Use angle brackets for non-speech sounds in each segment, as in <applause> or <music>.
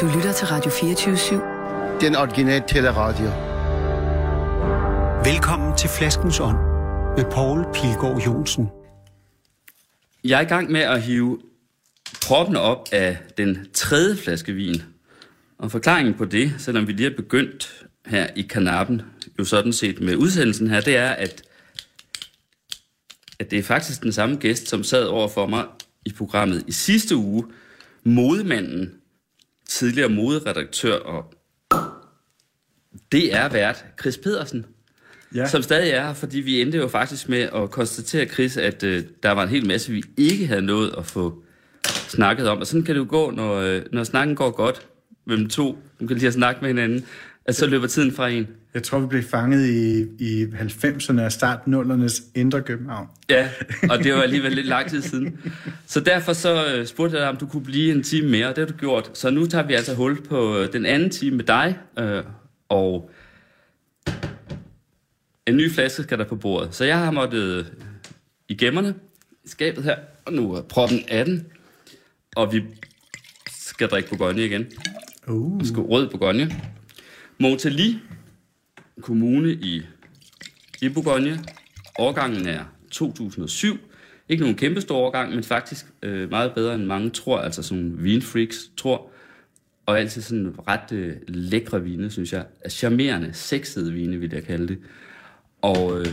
Du lytter til Radio 24-7. Den originale teleradio. Velkommen til Flaskens Ånd med Poul Pilgaard Jonsen. Jeg er i gang med at hive proppen op af den tredje flaske vin. Og forklaringen på det, selvom vi lige er begyndt her i kanappen, jo sådan set med udsendelsen her, det er, at, at det er faktisk den samme gæst, som sad over for mig i programmet i sidste uge. Modemanden, tidligere moderedaktør og DR-vært Chris Pedersen, ja. som stadig er her, fordi vi endte jo faktisk med at konstatere, Chris, at øh, der var en hel masse, vi ikke havde nået at få snakket om. Og sådan kan det jo gå, når, øh, når snakken går godt mellem to, man kan lige have snakket med hinanden, at så løber tiden fra en. Jeg tror, vi blev fanget i, i 90'erne og start 0'ernes indre København. Ja, og det var alligevel lidt lang tid siden. Så derfor så øh, spurgte jeg dig, om du kunne blive en time mere, og det har du gjort. Så nu tager vi altså hul på øh, den anden time med dig, øh, og en ny flaske skal der på bordet. Så jeg har måttet øh, i gemmerne i skabet her, og nu er proppen 18, og vi skal drikke Bourgogne igen. Uh. Skal rød Bourgogne. Montali, kommune i, i Bourgogne. Årgangen er 2007. Ikke nogen kæmpe stor årgang, men faktisk øh, meget bedre end mange tror, altså som vinfreaks tror. Og altid sådan ret øh, lækre vine, synes jeg. Charmerende, sexede vine, vil jeg kalde det. Og, øh,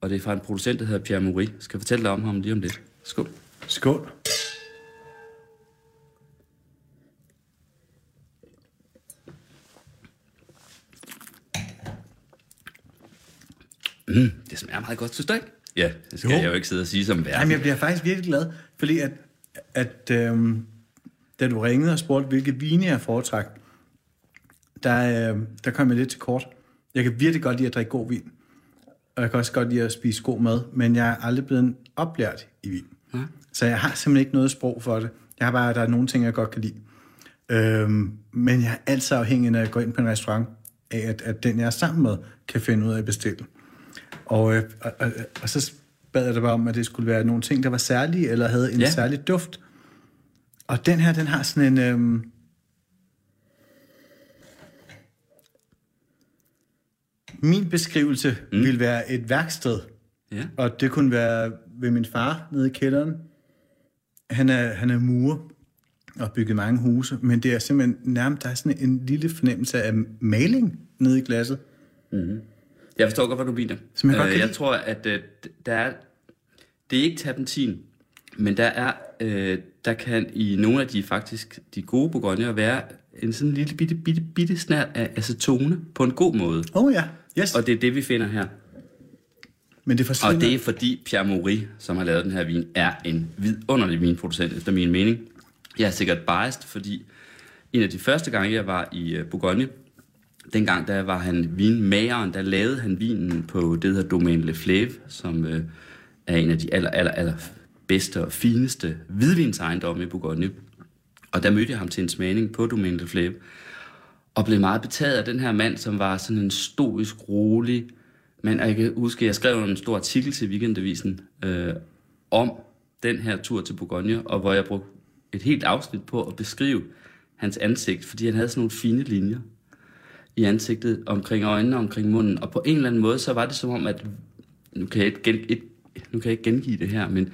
og det er fra en producent, der hedder Pierre Moury. Jeg skal fortælle dig om ham lige om lidt. Skål. Skål. Mm, det smager meget godt, synes du ikke? Ja, det skal Jo. jeg jo ikke sidde og sige som vært. Jamen, jeg bliver faktisk virkelig glad, fordi at, at øhm, da du ringede og spurgte, hvilke vine jeg foretræk, der, øh, der kom jeg lidt til kort. Jeg kan virkelig godt lide at drikke god vin, og jeg kan også godt lide at spise god mad, men jeg er aldrig blevet oplært i vin. Ja. Så jeg har simpelthen ikke noget sprog for det. Jeg har bare, der er nogle ting, jeg godt kan lide. Øhm, men jeg er altid afhængig, når jeg går ind på en restaurant, af at, at den, jeg er sammen med, kan finde ud af at bestille. Og, øh, og, og, og så bad jeg dig bare om, at det skulle være nogle ting, der var særlige, eller havde en Ja. særlig duft. Og den her, den har sådan en... Øhm, min beskrivelse mm. ville være et værksted, Ja. og det kunne være ved min far nede i kælderen. Han er, han er murer og bygget mange huse, men det er simpelthen nærmest, der er sådan en lille fornemmelse af maling nede i glasset. Jeg forstår godt, hvad du mener. Som jeg godt Øh, jeg tror, at øh, der er... Det er ikke terpentin, men der er... Øh, der kan i nogle af de faktisk de gode bourgogner være en sådan lille bitte, bitte, bitte snært af acetone på en god måde. Oh, ja, yes. Og det er det, vi finder her. men det forsvinder. Og det er fordi Pierre Maury, som har lavet den her vin, er en vidunderlig vinproducent, efter min mening. Jeg er sikkert biased, fordi en af de første gange, jeg var i øh, Bourgogne, dengang der var han vinmageren, der lavede han vinen på det, der hedder Domaine Le Fleuve, som øh, er en af de aller, aller, aller bedste og fineste hvidvinsejendomme i Bourgogne. Og der mødte jeg ham til en smagning på Domaine Le Fleuve, og blev meget betaget af den her mand, som var sådan en stoisk, rolig mand. Og jeg kan huske, jeg skrev en stor artikel til Weekendavisen øh, om den her tur til Bourgogne, og hvor jeg brugte et helt afsnit på at beskrive hans ansigt, fordi han havde sådan nogle fine linjer i ansigtet, omkring øjnene, omkring munden, og på en eller anden måde, så var det som om, at nu kan jeg ikke, gen, et, nu kan jeg ikke gengive det her, men,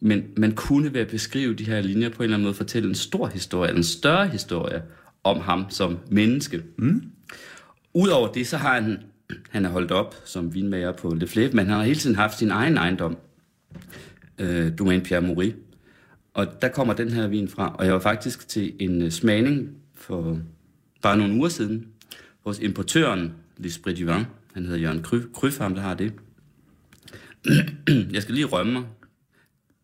men man kunne ved at beskrive de her linjer på en eller anden måde fortælle en stor historie, en større historie om ham som menneske. Mm. Udover det, så har han, han er holdt op som vinmager på Le Fleuve, men han har hele tiden haft sin egen ejendom, øh, Domaine Pierre Maury. Og der kommer den her vin fra, og jeg var faktisk til en øh, smagning for bare nogle uger siden, hos importøren L'Esprit Vin, han hedder Jørgen Kry- Kryf, ham der har det. <clears throat> jeg skal lige rømme mig.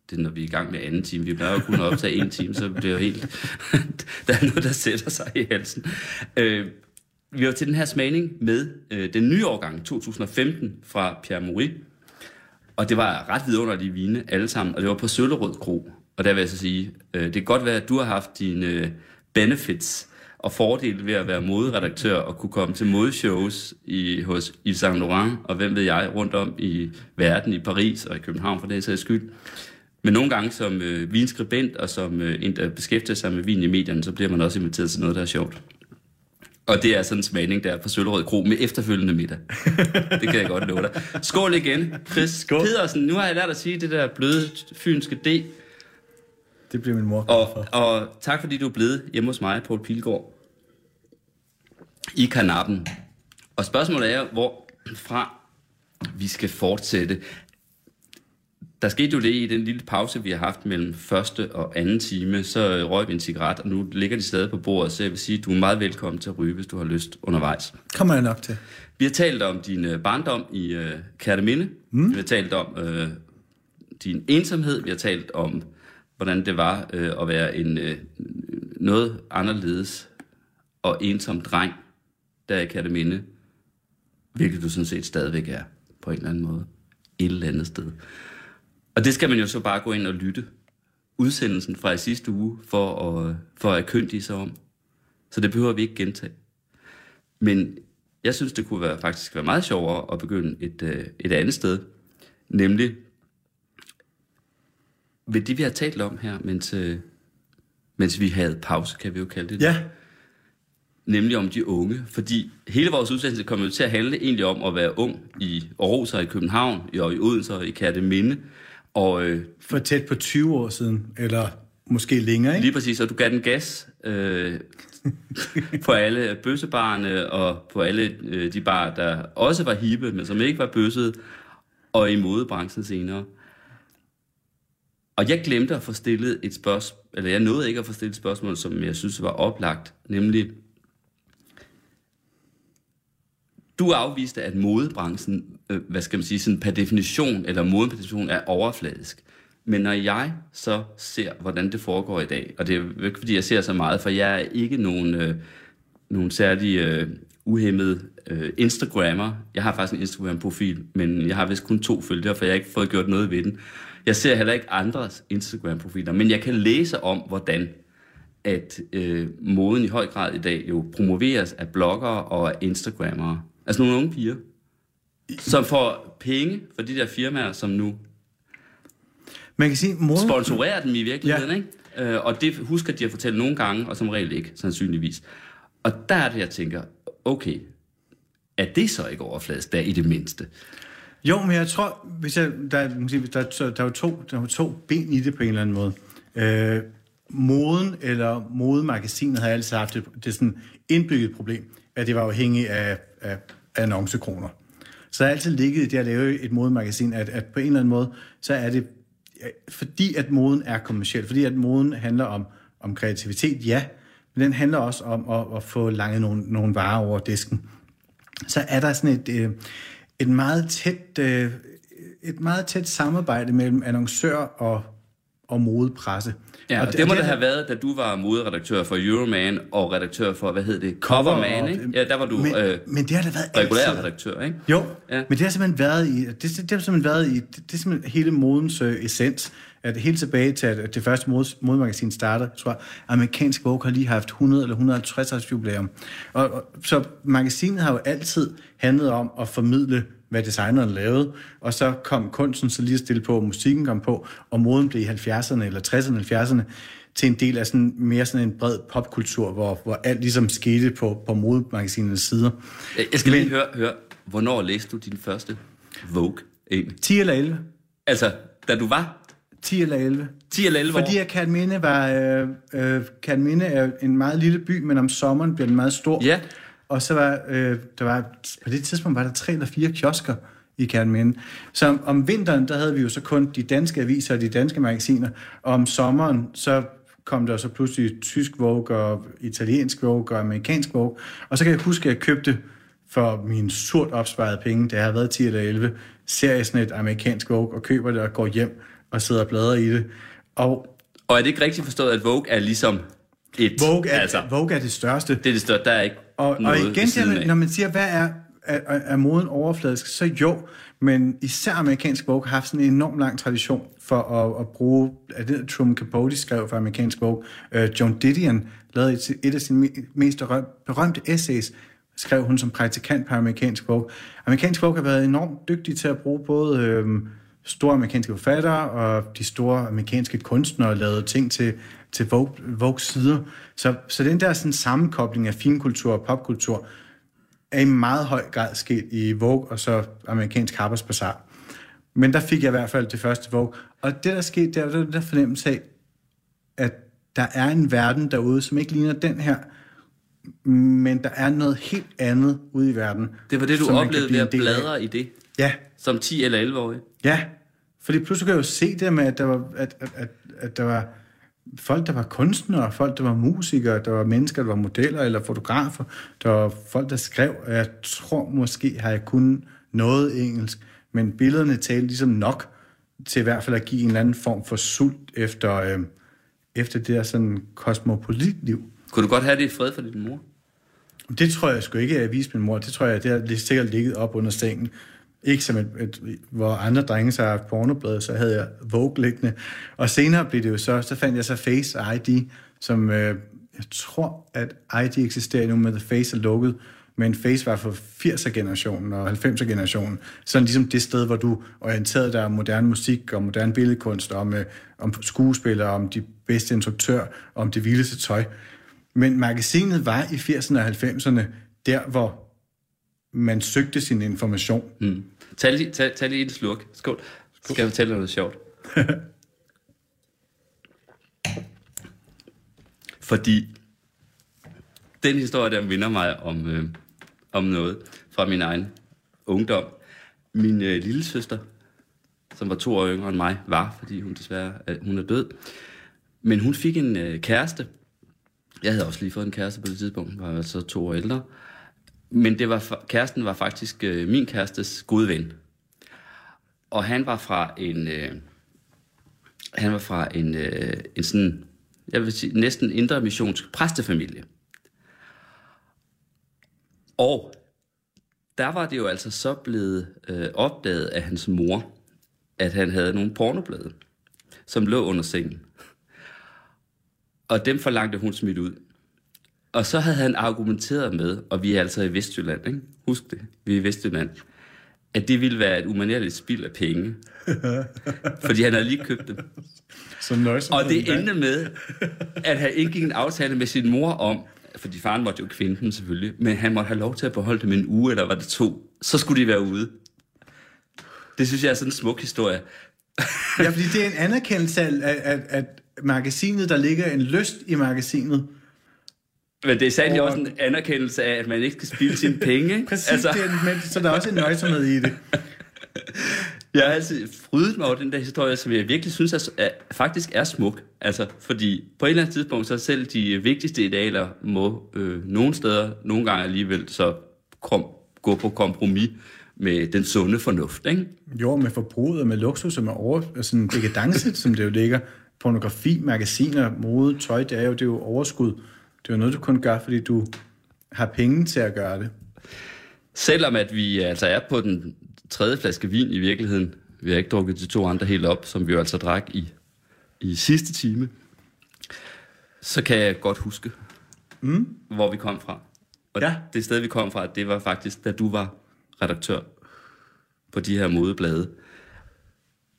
Det er, når vi er i gang med anden time. Vi plejer jo kun at optage en time, så bliver det jo helt... <laughs> der er noget, der sætter sig i halsen. Øh, vi var til den her smagning med øh, den nye årgang 2015 fra Pierre Mori. Og det var ret vidunderlige vine alle sammen, og det var på Søllerød Kro. Og der vil jeg så sige, øh, det kan godt være, at du har haft dine øh, benefits og fordele ved at være moderedaktør og kunne komme til modeshows i, hos Yves Saint Laurent, og hvem ved jeg, rundt om i verden, i Paris og i København for det sags skyld. Men nogle gange som øh, vinskribent og som øh, en, der beskæftiger sig med vin i medierne, så bliver man også inviteret til noget, der er sjovt. Og det er sådan en smagning der på Søllerød Kro med efterfølgende middag. det kan jeg godt love dig. Skål igen, Chris Skål. Pedersen. Nu har jeg lært at sige det der bløde fynske D. Det bliver min mor Og, for. og tak fordi du er blevet hjemme hos mig, Poul Pilgaard, i kanappen. Og spørgsmålet er, hvorfra vi skal fortsætte. Der skete jo det i den lille pause, vi har haft mellem første og anden time, så røg vi en cigaret, og nu ligger de stadig på bordet, så jeg vil sige, at du er meget velkommen til at ryge, hvis du har lyst undervejs. Kommer jeg nok til. Vi har talt om din øh, barndom i øh, Kærteminde. Mm. Vi har talt om øh, din ensomhed. Vi har talt om, hvordan det var øh, at være en øh, noget anderledes og ensom dreng, der i minde, Hvilket du sådan set stadigvæk er, på en eller anden måde. Et eller andet sted. Og det skal man jo så bare gå ind og lytte udsendelsen fra i sidste uge, for at, for at kyndige sig om. Så det behøver vi ikke gentage. Men jeg synes, det kunne være, faktisk være meget sjovere at begynde et, øh, et andet sted. Nemlig ved det, vi har talt om her, mens, øh, mens vi havde pause, kan vi jo kalde det. Ja, Nemlig om de unge. Fordi hele vores udsendelse kommer jo til at handle egentlig om at være ung i Aarhus og i København, og i Odense og i Kærteminde. Og øh, for tæt på 20 år siden, eller måske længere, ikke? Lige præcis, og du gav den gas øh, <laughs> på alle bøssebarne og på alle øh, de bar, der også var hippe, men som ikke var bøsset, og i modebranchen senere. Og jeg glemte at få stillet et spørgsmål, eller jeg nåede ikke at få stillet et spørgsmål, som jeg synes var oplagt, nemlig, du afviste, at modebranchen, øh, hvad skal man sige, sådan per definition, eller moden per definition, er overfladisk. Men når jeg så ser, hvordan det foregår i dag, og det er ikke, fordi jeg ser så meget, for jeg er ikke nogen, øh, nogen særlig øh, uhemmet øh, Instagrammer. Jeg har faktisk en Instagram-profil, men jeg har vist kun to følgere, for jeg har ikke fået gjort noget ved den. Jeg ser heller ikke andres Instagram-profiler, men jeg kan læse om, hvordan at øh, moden i høj grad i dag jo promoveres af bloggere og Instagrammere. Altså nogle unge piger, som får penge for de der firmaer, som nu Man kan sige, mor... sponsorerer dem i virkeligheden, ja. ikke? Øh, og det husker de at fortælle nogle gange, og som regel ikke, sandsynligvis. Og der er det, jeg tænker, okay, er det så ikke overfladisk, der i det mindste? Jo, men jeg tror, hvis jeg, der, kan sige, der, der, der, er to, der er to ben i det på en eller anden måde. Øh, moden eller modemagasinet har altid haft det, det sådan indbygget problem, at det var afhængigt af, af, af annoncekroner. Så der har altid ligget i det at lave et modemagasin, at, at på en eller anden måde, så er det, fordi at moden er kommersiel, fordi at moden handler om, om kreativitet, ja, men den handler også om at, at få langet nogle, nogle varer over disken. Så er der sådan et, øh, et meget tæt øh, et meget tæt samarbejde mellem annoncør og, og modepresse. Ja, og, og det, må det have været, da du var moderedaktør for Euroman og redaktør for, hvad hed det, Coverman, og- ikke? Ja, der var du Men, øh, men det har da været regulær altid. redaktør, ikke? Jo, Ja. men det har simpelthen været i, det, det har simpelthen været i, det, det er simpelthen hele modens øh, essens, at helt tilbage til, at det første mode, modemagasin starter, jeg tror, amerikansk Vogue har lige haft 100 eller 150 års jubilæum. Og, og, så magasinet har jo altid handlet om at formidle, hvad designeren lavede, og så kom kunsten så lige stille på, og musikken kom på, og moden blev i 70'erne eller 60'erne, 70'erne, til en del af sådan, mere sådan en bred popkultur, hvor, hvor alt ligesom skete på, på modemagasinernes sider. Jeg skal lige høre, høre, hvornår læste du din første Vogue egentlig? 10 eller 11. Altså, da du var 10 eller 11. 10 eller 11 Fordi år? at Katminde var... Øh, øh, Katminde er en meget lille by, men om sommeren bliver den meget stor. Ja. Og så var øh, der var... På det tidspunkt var der tre eller fire kiosker i Katminde. Så om, om vinteren, der havde vi jo så kun de danske aviser og de danske magasiner. Og om sommeren, så kom der så pludselig tysk Vogue og italiensk Vogue og amerikansk Vogue. Og så kan jeg huske, at jeg købte for mine surt opsparede penge, da jeg har været 10 eller 11, ser jeg sådan et amerikansk Vogue og køber det og går hjem og sidder og bladrer i det. Og Og er det ikke rigtigt forstået, at Vogue er ligesom et... Vogue er, altså, Vogue er det største. det er det største, der er ikke Og, og igen, af. når man siger, hvad er, er, er moden overfladisk, så jo, men især amerikansk Vogue har haft sådan en enorm lang tradition for at, at bruge, at det Truman Capote skrev for amerikansk Vogue, uh, Joan Didion lavede et, et af sine me- mest berøm- berømte essays, skrev hun som praktikant på amerikansk Vogue. Amerikansk Vogue har været enormt dygtig til at bruge både øhm, store amerikanske forfattere og de store amerikanske kunstnere lavede ting til, til Vogue, sider. Så, så den der sådan, sammenkobling af finkultur og popkultur er i meget høj grad sket i Vogue og så amerikansk Harper's Bazaar. Men der fik jeg i hvert fald det første Vogue. Og det, der skete, der var den der fornemmelse af, at der er en verden derude, som ikke ligner den her, men der er noget helt andet ude i verden. Det var det, du oplevede ved at af. bladre i det, Ja, som 10 eller 11-årig. ja. Fordi pludselig kan jeg jo se det med, at der var, at, at, at, at der var folk, der var kunstnere, folk, der var musikere, der var mennesker, der var modeller eller fotografer, der var folk, der skrev, og jeg tror måske har jeg kun noget engelsk, men billederne talte ligesom nok til i hvert fald at give en eller anden form for sult efter, øh, efter det der sådan kosmopolitliv. Kunne du godt have det i fred for din mor? Det tror jeg sgu ikke, at jeg viste min mor. Det tror jeg, det har sikkert ligget op under sengen. Ikke som et, et, hvor andre drenge så har haft pornoblade, så havde jeg Vogue liggende. Og senere blev det jo så, så fandt jeg så Face ID, som øh, jeg tror, at ID eksisterer nu med The Face er lukket, men Face var for 80'er-generationen og 90'er-generationen. Sådan ligesom det sted, hvor du orienterede dig om moderne musik, og moderne billedkunst, om, øh, om skuespillere, om de bedste instruktør, om det vildeste tøj. Men magasinet var i 80'erne og 90'erne der, hvor man søgte sin information. Mm. Tag, lige, tag, tag lige en slurk. Skål. Skal jeg fortælle noget sjovt? <laughs> Fordi den historie, der minder mig om, øh, om noget fra min egen ungdom. Min øh, lille søster, som var to år yngre end mig, var, fordi hun desværre øh, hun er død. Men hun fik en øh, kæreste. Jeg havde også lige fået en kæreste på det tidspunkt, var altså to år ældre. Men det var, kæresten var faktisk øh, min kærestes gode ven. Og han var fra en, øh, han var fra en, øh, en sådan, jeg vil sige, næsten indre missionsk præstefamilie. Og der var det jo altså så blevet øh, opdaget af hans mor, at han havde nogle pornoblade, som lå under sengen. Og dem forlangte hun smidt ud. Og så havde han argumenteret med, og vi er altså i Vestjylland, ikke? husk det, vi er i Vestjylland, at det ville være et umanerligt spild af penge. <laughs> Fordi han havde lige købt dem. Så nøjsom Og det endte med, at han indgik en aftale med sin mor om, fordi faren måtte jo kvinde dem selvfølgelig, men han måtte have lov til at beholde dem en uge, eller var det to. Så skulle de være ude. Det synes jeg er sådan en smuk historie. Ja, fordi det er en anerkendelse af, at, at magasinet, der ligger en lyst i magasinet. Men det er sandelig Og- også en anerkendelse af, at man ikke skal spilde sine <laughs> penge. Præcis, altså. det men, så der er også en nøjsomhed i det. <laughs> Jeg har altid frydet mig over den der historie, som jeg virkelig synes er, er, faktisk er smuk. Altså, fordi på et eller andet tidspunkt, så selv de vigtigste idealer må øh, nogle steder, nogle gange alligevel, så kom, gå på kompromis med den sunde fornuft, ikke? Jo, med forbruget og med luksus og med over, en dekadence, som det jo ligger. Pornografi, magasiner, mode, tøj, det er jo, det er jo overskud. Det er noget, du kun gør, fordi du har penge til at gøre det. Selvom at vi altså er på den tredje flaske vin i virkeligheden, vi har ikke drukket de to andre helt op, som vi jo altså drak i, i sidste time, så kan jeg godt huske, mm. hvor vi kom fra. Og Ja. det sted, vi kom fra, det var faktisk, da du var redaktør på de her modeblade.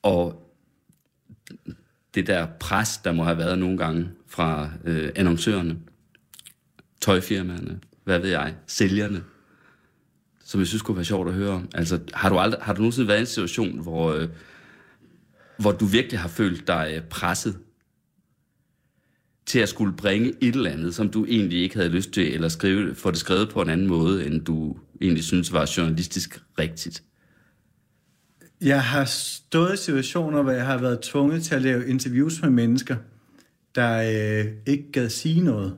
Og det der pres, der må have været nogle gange fra øh, annoncørerne, tøjfirmaerne, hvad ved jeg, sælgerne, som jeg synes kunne være sjovt at høre om. Altså, har du, aldrig, har du nogensinde været i en situation, hvor, øh, hvor du virkelig har følt dig øh, presset til at skulle bringe et eller andet, som du egentlig ikke havde lyst til, eller skrive, få det skrevet på en anden måde, end du egentlig synes var journalistisk rigtigt? Jeg har stået i situationer, hvor jeg har været tvunget til at lave interviews med mennesker, der øh, ikke gad sige noget.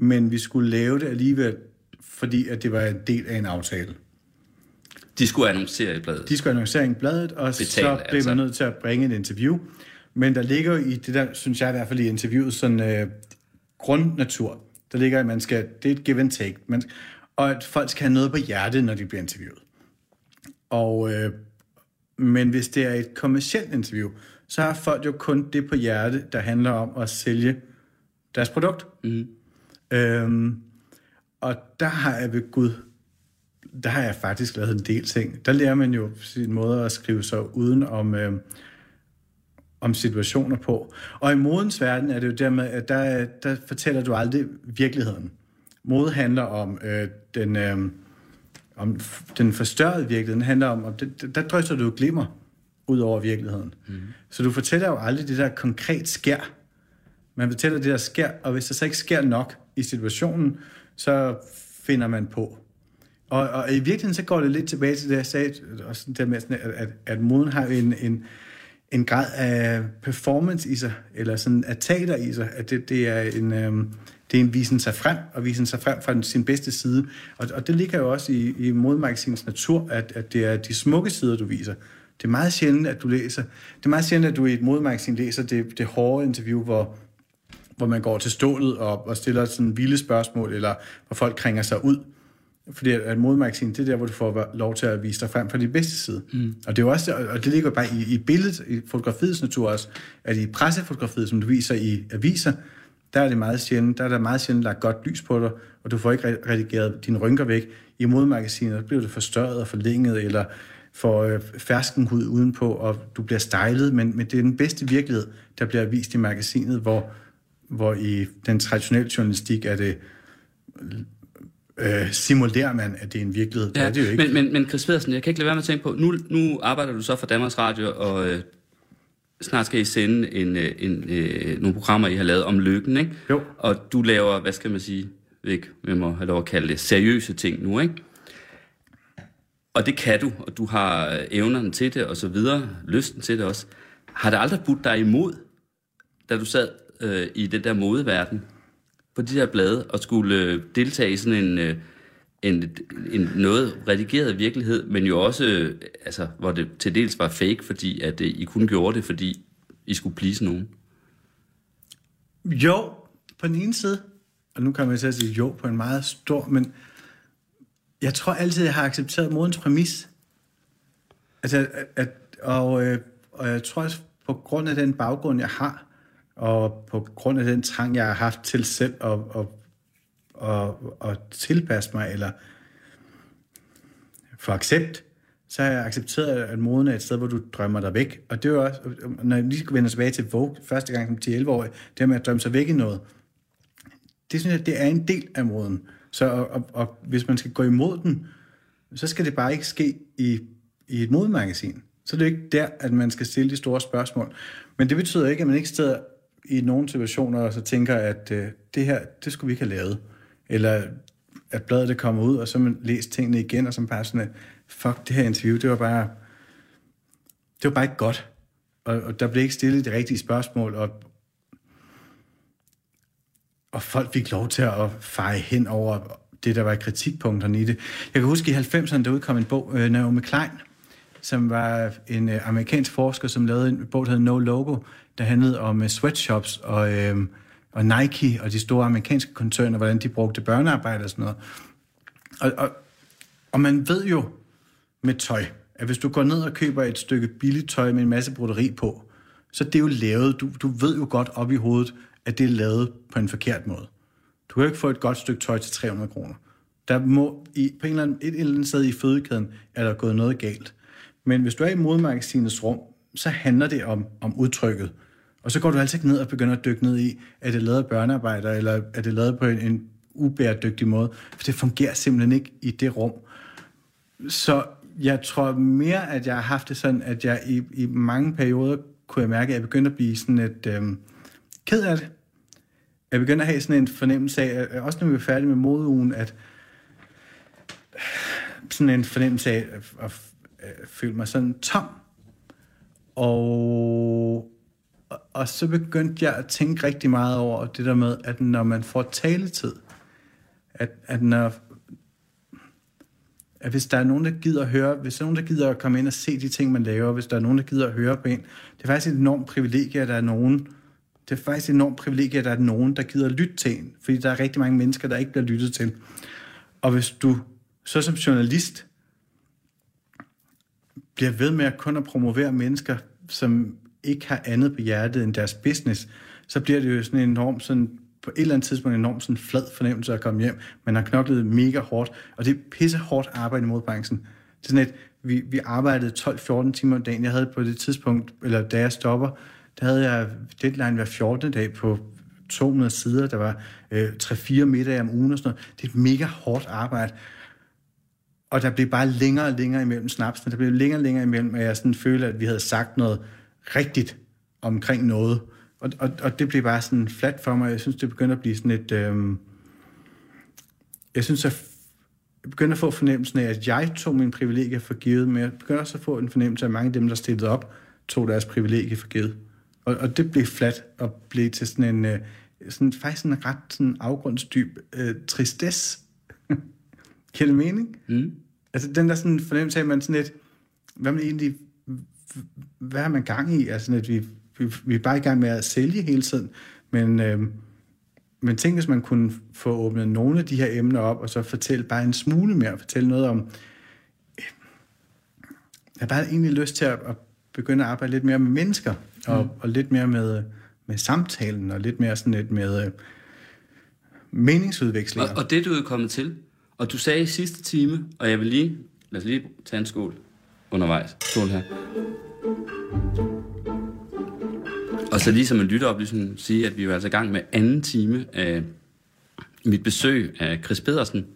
Men vi skulle lave det alligevel, fordi at det var en del af en aftale. De skulle annoncere i bladet. De skulle annoncere i bladet, og Betale, så blev altså. man nødt til at bringe et interview. Men der ligger i det der, synes jeg i hvert fald i interviewet, sådan øh, grundnatur. Der ligger, at man skal, det er et give and take. Man, og at folk skal have noget på hjertet, når de bliver interviewet. Og, øh, men hvis det er et kommersielt interview, så har folk jo kun det på hjerte, der handler om at sælge deres produkt. Mm. Øhm, og der har jeg ved Gud der har jeg faktisk lavet en del ting. Der lærer man jo sin måde at skrive sig uden om, øh, om situationer på. Og i modens verden er det jo dermed, at der, der fortæller du aldrig virkeligheden. Mode handler om øh, den, øh, om den forstørrede virkelighed. Den handler om, om det, der drøster du glimmer ud over virkeligheden. Mm. Så du fortæller jo aldrig det der konkret sker. Man fortæller det der sker, og hvis der så ikke sker nok i situationen, så finder man på. Og, og i virkeligheden så går det lidt tilbage til det, jeg sagde, også der med, at, at, at moden har en, en, en grad af performance i sig, eller sådan af teater i sig, at det, det er en... Øhm, det er en visen sig frem, og visen sig frem fra sin bedste side. Og, og det ligger jo også i, i modmagasinets natur, at, at det er de smukke sider, du viser. Det er meget sjældent, at du læser. Det er meget sjældent, at du i et modmagasin læser det, det hårde interview, hvor, hvor man går til stålet og, og stiller sådan vilde spørgsmål, eller hvor folk krænger sig ud. Fordi at modmagasin, det er der, hvor du får lov til at vise dig frem fra de bedste side. Mm. Og det er også, og det ligger bare i, i billedet, i fotografiets natur også, at i pressefotografiet, som du viser i aviser, der er det meget sjældent, der er der meget sjældent lagt godt lys på dig, og du får ikke redigeret dine rynker væk. I modmagasinet bliver det forstørret og forlænget, eller får øh, ferskenhud udenpå, og du bliver stylet, men, men det er den bedste virkelighed, der bliver vist i magasinet, hvor, hvor i den traditionelle journalistik er det øh, simulerer man, at det er en virkelighed. Ja, det er det jo ikke. Men, men, men Chris Pedersen, jeg kan ikke lade være med at tænke på, nu, nu arbejder du så for Danmarks Radio, og øh, snart skal I sende en, øh, en, øh, nogle programmer, I har lavet om lykken, ikke? Jo. Og du laver, hvad skal man sige, ikke, vi må have lov at kalde det, seriøse ting nu, ikke? Og det kan du, og du har øh, evnerne til det, og så videre, lysten til det også. Har det aldrig budt dig imod, da du sad øh, i den der modeverden, på de der blade, og skulle øh, deltage i sådan en... Øh, en, en noget redigeret virkelighed, men jo også, øh, altså, hvor det til dels var fake, fordi at øh, I kun gjorde det, fordi I skulle please nogen. Jo, på den ene side, og nu kan man til at sige jo på en meget stor, men jeg tror altid, jeg har accepteret modens præmis. Altså, at, at, og, øh, og jeg tror også, på grund af den baggrund, jeg har, og på grund af den trang, jeg har haft til selv at, at at, at tilpasse mig, eller for accept, så har jeg accepteret, at moden er et sted, hvor du drømmer dig væk. Og det er også, når jeg lige vender tilbage til Vogue, første gang som 10-11-årig, det med at drømme sig væk i noget, det synes jeg, det er en del af moden. Så og, og, og hvis man skal gå imod den, så skal det bare ikke ske i, i et modemagasin. Så er det ikke der, at man skal stille de store spørgsmål. Men det betyder ikke, at man ikke sidder i nogle situationer så tænker, at øh, det her, det skulle vi ikke have lavet. Eller at bladet det kommer ud, og så man læst tingene igen, og så bare sådan, fuck, det her interview, det var bare, det var bare ikke godt. Og, og der blev ikke stillet de rigtige spørgsmål, og, og folk fik lov til at feje hen over det, der var kritikpunkterne i det. Jeg kan huske, i 90'erne, der udkom en bog, øh, Naomi Klein, som var en øh, amerikansk forsker, som lavede en bog, der hed No Logo, der handlede om øh, sweatshops og... øh, og Nike og de store amerikanske koncerner, hvordan de brugte børnearbejde og sådan noget. Og, og, og man ved jo med tøj, at hvis du går ned og køber et stykke billigt tøj med en masse broderi på, så det er jo lavet, du, du ved jo godt op i hovedet, at det er lavet på en forkert måde. Du kan jo ikke få et godt stykke tøj til 300 kroner. Der må i, på en eller anden, et eller andet sted i fødekæden er der gået noget galt. Men hvis du er i modemagasinets rum, så handler det om, om udtrykket. Og så går du altså ikke ned og begynder at dykke ned i, er det lavet af børnearbejder, eller er det lavet på en, en ubæredygtig måde. For det fungerer simpelthen ikke i det rum. Så jeg tror mere, at jeg har haft det sådan, at jeg i, i mange perioder kunne jeg mærke, at jeg begyndte at blive sådan et øh, ked af det. Jeg begyndte at have sådan en fornemmelse af, øh, også når vi er færdige med modeugen, at sådan en fornemmelse af at, øh, følte mig sådan tom. Og og, og så begyndte jeg at tænke rigtig meget over det der med, at når man får taletid, at, at når at hvis der er nogen, der gider at høre, hvis der er nogen, der gider at komme ind og se de ting, man laver, hvis der er nogen, der gider at høre på en, det er faktisk et enormt privilegie, at der er nogen, det er faktisk et enormt privilegie, at der er nogen, der gider at lytte til en, fordi der er rigtig mange mennesker, der ikke bliver lyttet til. Og hvis du så som journalist bliver ved med at kun at promovere mennesker, som ikke har andet på hjertet end deres business, så bliver det jo sådan en enorm sådan på et eller andet tidspunkt en enorm sådan flad fornemmelse at komme hjem. Man har knoklet mega hårdt, og det er pisse hårdt arbejde mod branchen. Det er sådan et, vi, vi arbejdede 12-14 timer om dagen. Jeg havde på det tidspunkt, eller da jeg stopper, der havde jeg deadline hver 14. dag på 200 sider. Der var øh, 3-4 middage om ugen og sådan noget. Det er et mega hårdt arbejde. Og der blev bare længere og længere imellem snapsene. Der blev længere og længere imellem, at jeg sådan følte, at vi havde sagt noget rigtigt omkring noget. Og, og, og det blev bare sådan flat for mig. Jeg synes, det begynder at blive sådan et... Øh, jeg synes, at jeg begyndte at få fornemmelsen af, at jeg tog min privilegier for givet, men jeg begynder også at få en fornemmelse af, at mange af dem, der stillede op, tog deres privilegier for givet. Og, og det blev flat og blev til sådan en, øh, sådan, faktisk en ret sådan afgrundsdyb øh, tristesse. Giver det mening? Mm. Altså den der sådan fornemmelse af, at man sådan lidt, hvad man egentlig, hvad har man gang i? Altså at vi, vi, vi er bare i gang med at sælge hele tiden, men, øh, men tænk, hvis man kunne få åbnet nogle af de her emner op, og så fortælle bare en smule mere, fortælle noget om, øh, jeg har bare egentlig lyst til at, at begynde at arbejde lidt mere med mennesker, og, mm. og lidt mere med, med samtalen, og lidt mere sådan lidt med øh, meningsudvekslinger. Og, og det du er kommet til, og du sagde i sidste time, og jeg vil lige, lad os lige tage en skål undervejs. Skål her. Og så lige som en lytteoplysning sige, at vi er altså i gang med anden time af mit besøg af Chris Pedersen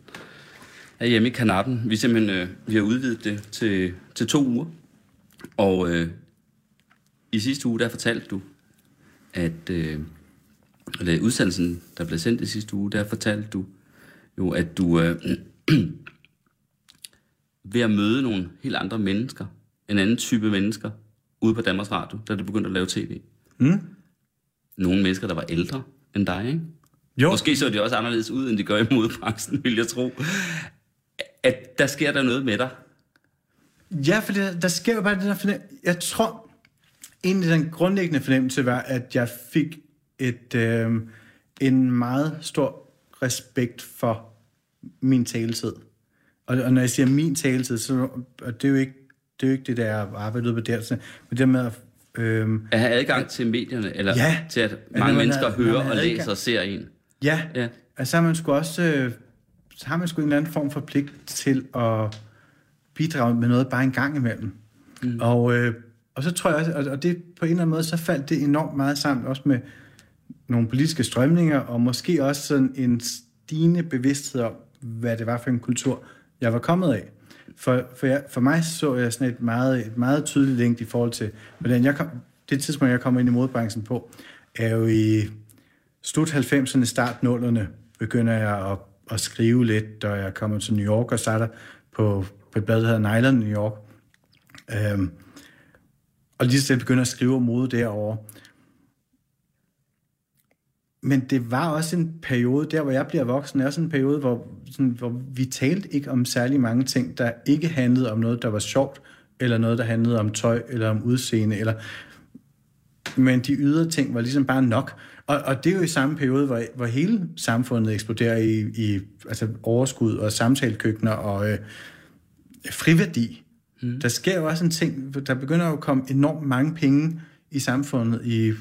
er hjemme i kanappen. Vi simpelthen øh, vi har udvidet det til, til to uger. Og øh, i sidste uge, der fortalte du, at øh, eller udsendelsen, der blev sendt i sidste uge, der fortalte du jo, at du øh, <clears throat> ved at møde nogle helt andre mennesker, en anden type mennesker, ude på Danmarks Radio, da du begyndte at lave tv. Mm? Nogle mennesker, der var ældre end dig, ikke? Jo. Måske så de også anderledes ud, end de gør i modbranchen, vil jeg tro. At der sker der noget med dig. Ja, for der, der sker jo bare det der fornemmelse. Jeg tror, egentlig den grundlæggende fornemmelse var, at jeg fik et, øh, en meget stor respekt for min taletid. Og, og når jeg siger min taletid, så og det er jo ikke det, er jo ikke det der arbejde på der, så, men det med at øh, At have adgang til medierne, eller Ja. til at At mange man mennesker har- hører og læser og ser en. Ja, Ja. altså så har man sgu også øh, så har man sgu en eller anden form for pligt til at bidrage med noget bare en gang imellem. Mm. Og, øh, og så tror jeg også, og, og det på en eller anden måde, så faldt det enormt meget sammen også med nogle politiske strømninger, og måske også sådan en stigende bevidsthed om, hvad det var for en kultur, jeg var kommet af. For, for, jeg, for mig så jeg sådan et meget, et meget tydeligt link i forhold til, hvordan jeg kom, det tidspunkt, jeg kommer ind i modbranchen på, er jo i slut 90'erne, start 0'erne, begynder jeg at, at skrive lidt, og jeg kommer til New York og starter på, på et blad, der hedder Nylon New York. Øhm, og lige så begynder at skrive om mode derovre. Men det var også en periode, der hvor jeg bliver voksen, er også en periode, hvor, sådan, hvor vi talte ikke om særlig mange ting, der ikke handlede om noget, der var sjovt, eller noget, der handlede om tøj, eller om udseende, eller men de ydre ting var ligesom bare nok. Og, og det er jo i samme periode, hvor, hvor hele samfundet eksploderer i, i altså overskud og samtalekøkkener og øh, friværdi. Mm. Der sker jo også en ting, der begynder at komme enormt mange penge i samfundet i,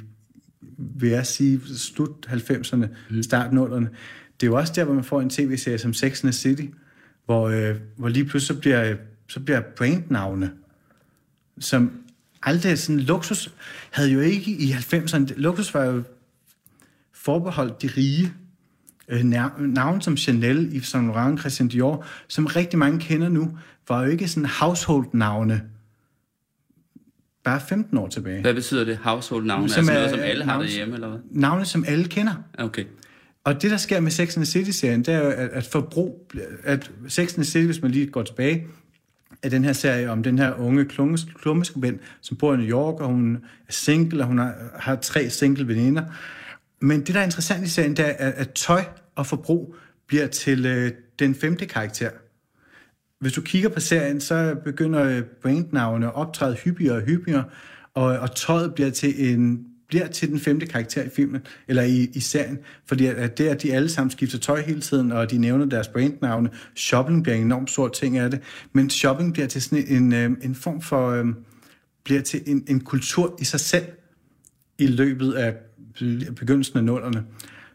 vil jeg sige, slut 90'erne, mm. start 0'erne. Det er jo også der, hvor man får en tv-serie som Sex and the City, hvor, øh, hvor lige pludselig så bliver, så bliver brandnavne, som aldrig sådan luksus, havde jo ikke i 90'erne, luksus var jo forbeholdt de rige, øh, navn som Chanel, Yves Saint Laurent, Christian Dior, som rigtig mange kender nu, var jo ikke sådan household-navne bare 15 år tilbage. Hvad betyder det? Household navn? Som Altså noget, som alle har navn- derhjemme, eller hvad? Navne, som alle kender. Okay. Og det, der sker med Sex and the City-serien, det er jo, at, at forbrug, at Sex and the City, hvis man lige går tilbage, er den her serie om den her unge klummes- klummeskribent, som bor i New York, og hun er single, og hun har, har tre single veninder. Men det, der er interessant i serien, det er, at, at tøj og forbrug bliver til øh, den femte karakter. Hvis du kigger på serien, så begynder øh, brandnavne at optræde hyppigere og hyppigere, og, og tøjet bliver til en bliver til den femte karakter i filmen, eller i, i serien, fordi at, det er, at de alle sammen skifter tøj hele tiden, og de nævner deres brandnavne. Shopping bliver en enormt stor ting af det, men shopping bliver til sådan en, øh, en form for, øh, bliver til en, en kultur i sig selv i løbet af begyndelsen af nullerne.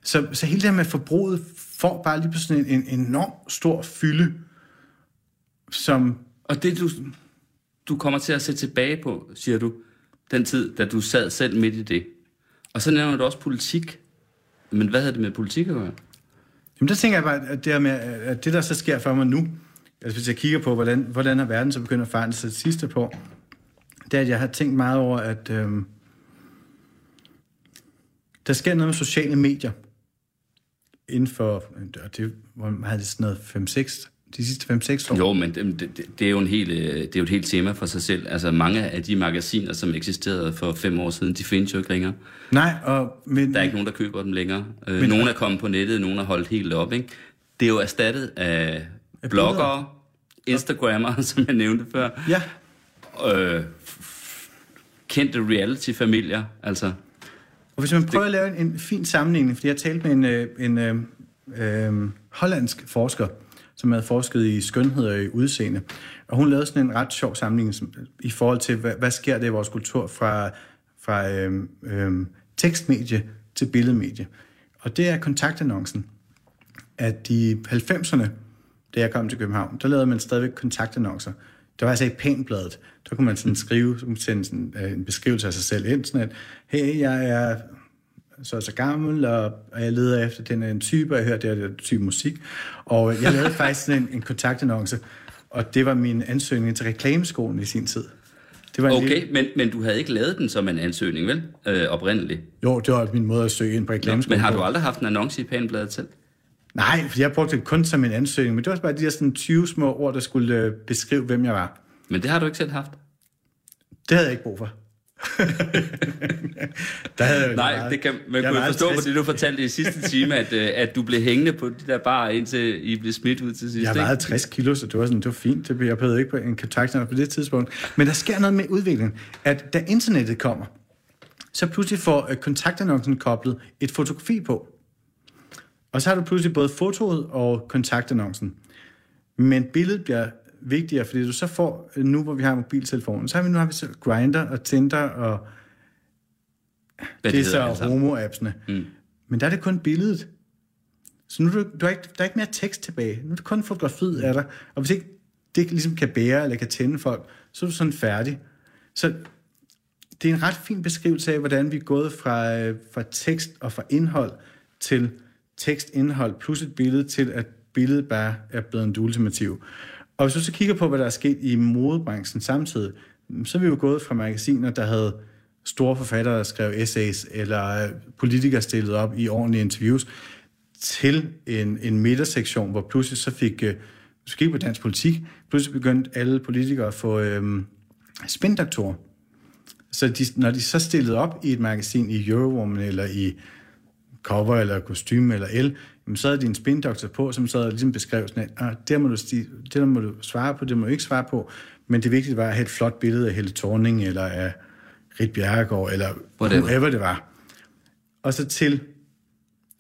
Så, så hele det her med forbruget får bare lige pludselig en, en enorm stor fylde, som... Og det, du, du kommer til at se tilbage på, siger du, den tid, da du sad selv midt i det. Og så nævner du også politik. Men hvad havde det med politik at gøre? Jamen der tænker jeg bare, at det, med, at det der så sker for mig nu, altså hvis jeg kigger på, hvordan, hvordan er verden så begyndt at forandre sig det sidste på, det er, at jeg har tænkt meget over, at øhm, der sker noget med sociale medier inden for, og det, havde det sådan noget 5-6, de sidste 5-6 år. Jo, men det, det, det, er jo en hel, øh, det er jo et helt tema for sig selv. Altså mange af de magasiner, som eksisterede for fem år siden, de findes jo ikke længere. Nej, og, men, Der er ikke nogen, der køber dem længere. Men, nogle er kommet på nettet, nogle har holdt helt op. Ikke? Det er jo erstattet af bloggere, Instagrammer, <laughs> som jeg nævnte før. Ja, Øh, kendte reality-familier, altså. og hvis man prøver at lave en, en fin sammenligning, fordi jeg talte med en, øh, en øh, øh, hollandsk forsker, som havde forsket i skønhed og i udseende, og hun lavede sådan en ret sjov sammenligning som, i forhold til, hvad, hvad sker der i vores kultur fra, fra øhm, øhm, tekstmedie til billedmedie. Og det er kontaktannoncen. At i 90'erne, da jeg kom til København, der lavede man stadigvæk kontaktannoncer. Det var altså i pænbladet. Der kunne man sådan skrive, sende sådan, øh, en beskrivelse af sig selv ind, sådan at, hey, jeg er så så gammel, og, og jeg leder efter den her en type, og jeg hørte det her type musik. Og jeg lavede <laughs> faktisk sådan en, en kontaktannonce, og det var min ansøgning til reklameskolen i sin tid. Det var en lille- Okay, men, men du havde ikke lavet den som en ansøgning, vel? Øh, oprindeligt. Jo, det var min måde at søge ind på reklameskolen. Men har du aldrig haft en annonce i Panbladet selv? Nej, for jeg brugte det kun som en ansøgning, men det var bare de der sådan 20 små ord, der skulle øh, beskrive, hvem jeg var. Men det har du ikke selv haft? Det havde jeg ikke brug for. Der havde jeg Nej, meget- det kan man kunne forstå på 50 det, du fortalte i sidste time, at, øh, at du blev hængende på de der bar, indtil I blev smidt ud til sidst. Jeg vejede 60 kilo, så det var, sådan, det var fint. Det, jeg behøvede ikke på en kontakt på det tidspunkt. Men der sker noget med udviklingen, at da internettet kommer, så pludselig får øh, kontaktannoncen koblet et fotografi på. Og så har du pludselig både fotoet og kontaktannoncen. Men billedet bliver vigtigere, fordi du så får, nu hvor vi har mobiltelefonen, så har vi nu har vi så Grindr og Tinder og Hvad det er alle så sammen. homo-appsene. Mm. Men der er det kun billedet. Så nu er du, du er ikke, der er ikke mere tekst tilbage. Nu er det kun fotografiet af dig. Og hvis ikke det ligesom kan bære eller kan tænde folk, så er du sådan færdig. Så det er en ret fin beskrivelse af, hvordan vi er gået fra, øh, fra tekst og fra indhold til tekst-indhold plus et billede til, at billedet bare er blevet en ultimativ. Og hvis du så kigger på, hvad der er sket i modebranchen samtidig, så er vi jo gået fra magasiner, der havde store forfattere, der skrev essays, eller øh, politikere stillet op i ordentlige interviews, til en, en midtersektion, hvor pludselig så fik, øh, hvis du kigger på dansk politik, pludselig begyndte alle politikere at få øh, spindoktorer. Så de, når de så stillede op i et magasin i Eurowoman, eller i cover, eller kostume, eller el, jamen, så havde de en spindoktor på, som så ligesom beskrev sådan, at ah, det, der må du det der må du svare på, det må du ikke svare på, men det vigtige var at have et flot billede af Helle Thorning, eller af Rit Bjerregaard, eller Whatever. whoever det var. Og så til,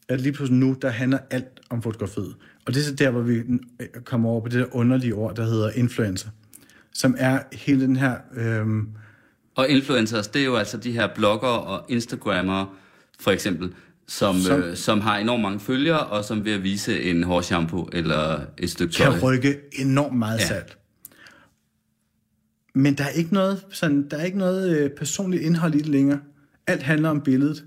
at lige pludselig nu, der handler alt om fotografiet. Og det er så der, hvor vi øh, kommer over på det der underlige ord, der hedder influencer, som er hele den her... Øhm, Og influencers, det er jo altså de her blogger og instagrammere, for eksempel, som, Som- øh, som har enormt mange følgere, og som vil vise en hårshampoo eller et stykke tøj. kan rykke enormt meget Ja. salg. Men der er ikke noget, sådan, der er ikke noget øh, personligt indhold i det længere. Alt handler om billedet.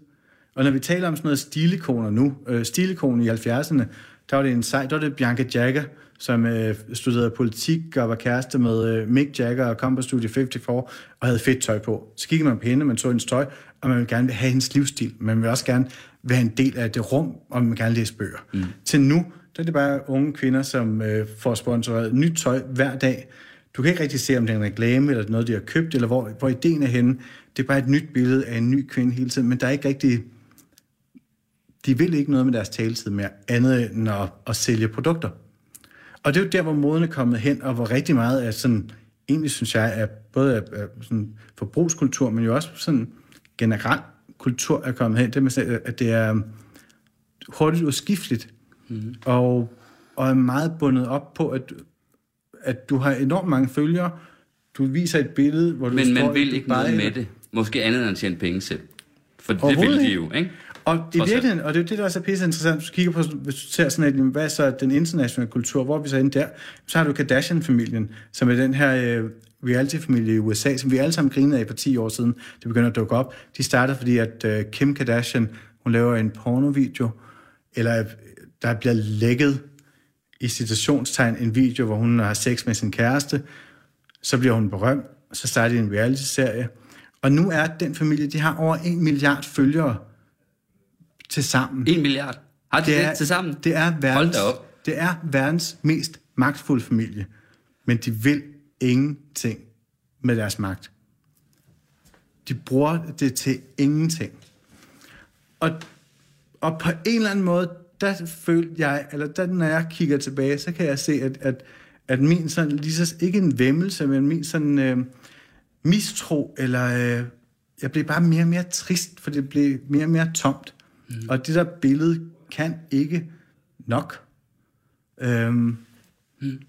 Og når vi taler om sådan noget stilikoner nu, øh, stilikoner i 70'erne, der var det en sej, der var det Bianca Jagger, som øh, studerede politik og var kæreste med øh, Mick Jagger og kom på Studio 54 og havde fedt tøj på. Så kiggede man på hende, man så hendes tøj, og man vil gerne have hendes livsstil. Man vil også gerne være en del af det rum, og man gerne læse bøger. Mm. Til nu, der er det bare unge kvinder, som øh, får sponsoreret nyt tøj hver dag. Du kan ikke rigtig se, om det er en reklame, eller noget, de har købt, eller hvor, hvor ideen er henne. Det er bare et nyt billede af en ny kvinde hele tiden, men der er ikke rigtig... De vil ikke noget med deres taletid mere, andet end at, at sælge produkter. Og det er jo der, hvor moden er kommet hen, og hvor rigtig meget af sådan, egentlig synes jeg, er både af, af sådan forbrugskultur, men jo også sådan generel kultur er kommet hen. Det med, at det er hurtigt udskifteligt, mm. og, og er meget bundet op på, at, at du har enormt mange følgere, du viser et billede, hvor du Men står man vil ikke noget med det. Måske andet end at tjene penge selv. For det vil de jo, ikke? Og i virkeligheden, og det er det, der også er pisse interessant, hvis du kigger på, hvis du ser sådan et, hvad er så den internationale kultur, hvor er vi så inde der, så har du Kardashian-familien, som er den her øh, reality-familie i USA, som vi alle sammen grinede af for 10 år siden, det begynder at dukke op. De startede, fordi at øh, Kim Kardashian, hun laver en pornovideo, eller øh, der bliver lækket i citationstegn en video, hvor hun har sex med sin kæreste, så bliver hun berømt, så starter de en reality-serie, og nu er den familie, de har over en milliard følgere til sammen. 1 milliard. Har de det, det til sammen? Det er, verdens, det er verdens mest magtfulde familie, men de vil ingenting med deres magt. De bruger det til ingenting. Og, og på en eller anden måde, der følte jeg, eller der, når jeg kigger tilbage, så kan jeg se, at, at, at min sådan, lige så, ikke en væmmelse, men min sådan øh, mistro, eller øh, jeg blev bare mere og mere trist, for det blev mere og mere tomt. Mm. Og det der billede kan ikke nok. Øhm, mm.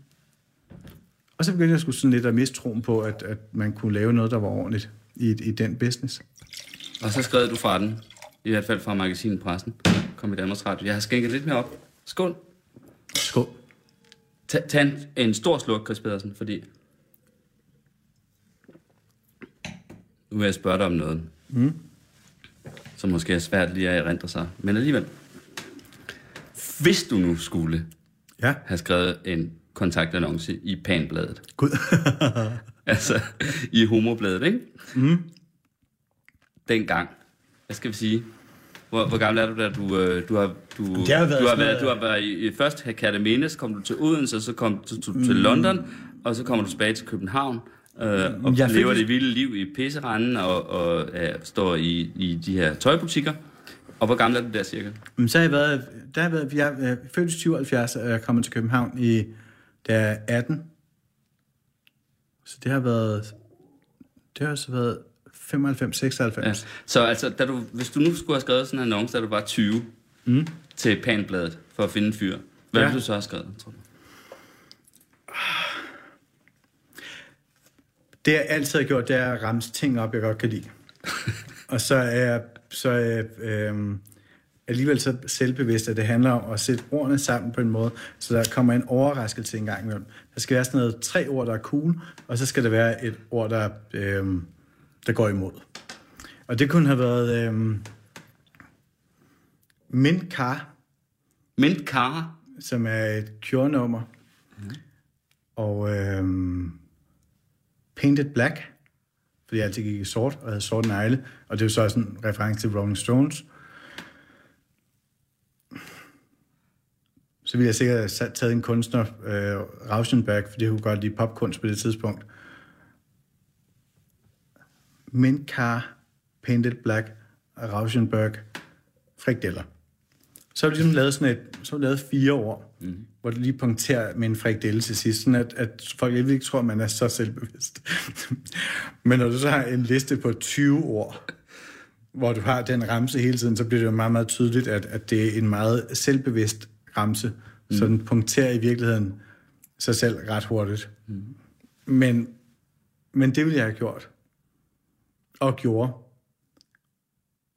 Og så begyndte jeg sgu sådan lidt at miste troen på, at, at man kunne lave noget, der var ordentligt i, i den business. Og så skrev du fra den. I hvert fald fra magasinet Pressen. Kom i Danmarks Radio. Jeg har skænket lidt mere op. Skål. Skål. Tag, tag en, en stor sluk, Chris Pedersen, fordi... Nu vil jeg spørge dig om noget. Mm. Som måske er svært lige at erindre sig. Men alligevel. Hvis du nu skulle Ja. have skrevet en kontaktannonce i Panbladet. Gud. <laughs> <laughs> altså, i homobladet, ikke? Mm. Dengang. Hvad skal vi sige? Hvor, hvor gammel er du, da du, øh, du har, du, har jo været du har været, du har været i, først Kærteminde, så kom du til Odense, så kom du til, til London, og så kommer du tilbage til København, øh, og Jeg jeg fik- lever det vilde liv i pisseranden, og, og øh, står i, i de her tøjbutikker. Og hvor gammel er du der cirka? Men så har jeg været, der har jeg været, jeg er født i 77, og jeg er kommet til København i, da jeg er 18. Så det har været, det har så været 95, 96. Ja. Så altså, da du, hvis du nu skulle have skrevet sådan en annonce, da du var 20, mm. til Panbladet, for at finde en fyr, hvad Ja. ville du så have skrevet, tror du? Det jeg altid har gjort, det er at ramse ting op, jeg godt kan lide. <laughs> og så er jeg, så er øh, alligevel så selvbevidst, at det handler om at sætte ordene sammen på en måde, så der kommer en overraskelse en gang imellem. Der skal være sådan noget tre ord, der er cool, og så skal der være et ord, der, øh, der går imod. Og det kunne have været øh, Mint Car. som er et Cure-nummer, og øh, Painted Black, fordi jeg altid gik i sort, og havde sort negle, og det er jo så også en reference til Rolling Stones. Så ville jeg sikkert have sat- taget en kunstner, øh, Rauschenberg, fordi hun godt lide popkunst på det tidspunkt. Mint Car, Painted Black, Rauschenberg, frikadeller. Så har vi ligesom lavet sådan et, så har vi lavet fire år, mm. hvor du lige punkterer med en frikadelle til sidst, sådan at, at folk ikke tror, at man er så selvbevidst. <laughs> Men når du så har en liste på 20 ord, hvor du har den ramse hele tiden, så bliver det jo meget, meget tydeligt, at, at det er en meget selvbevidst ramse. Mm. Så den punkterer i virkeligheden sig selv ret hurtigt. Mm. Men, men det ville jeg have gjort. Og gjorde.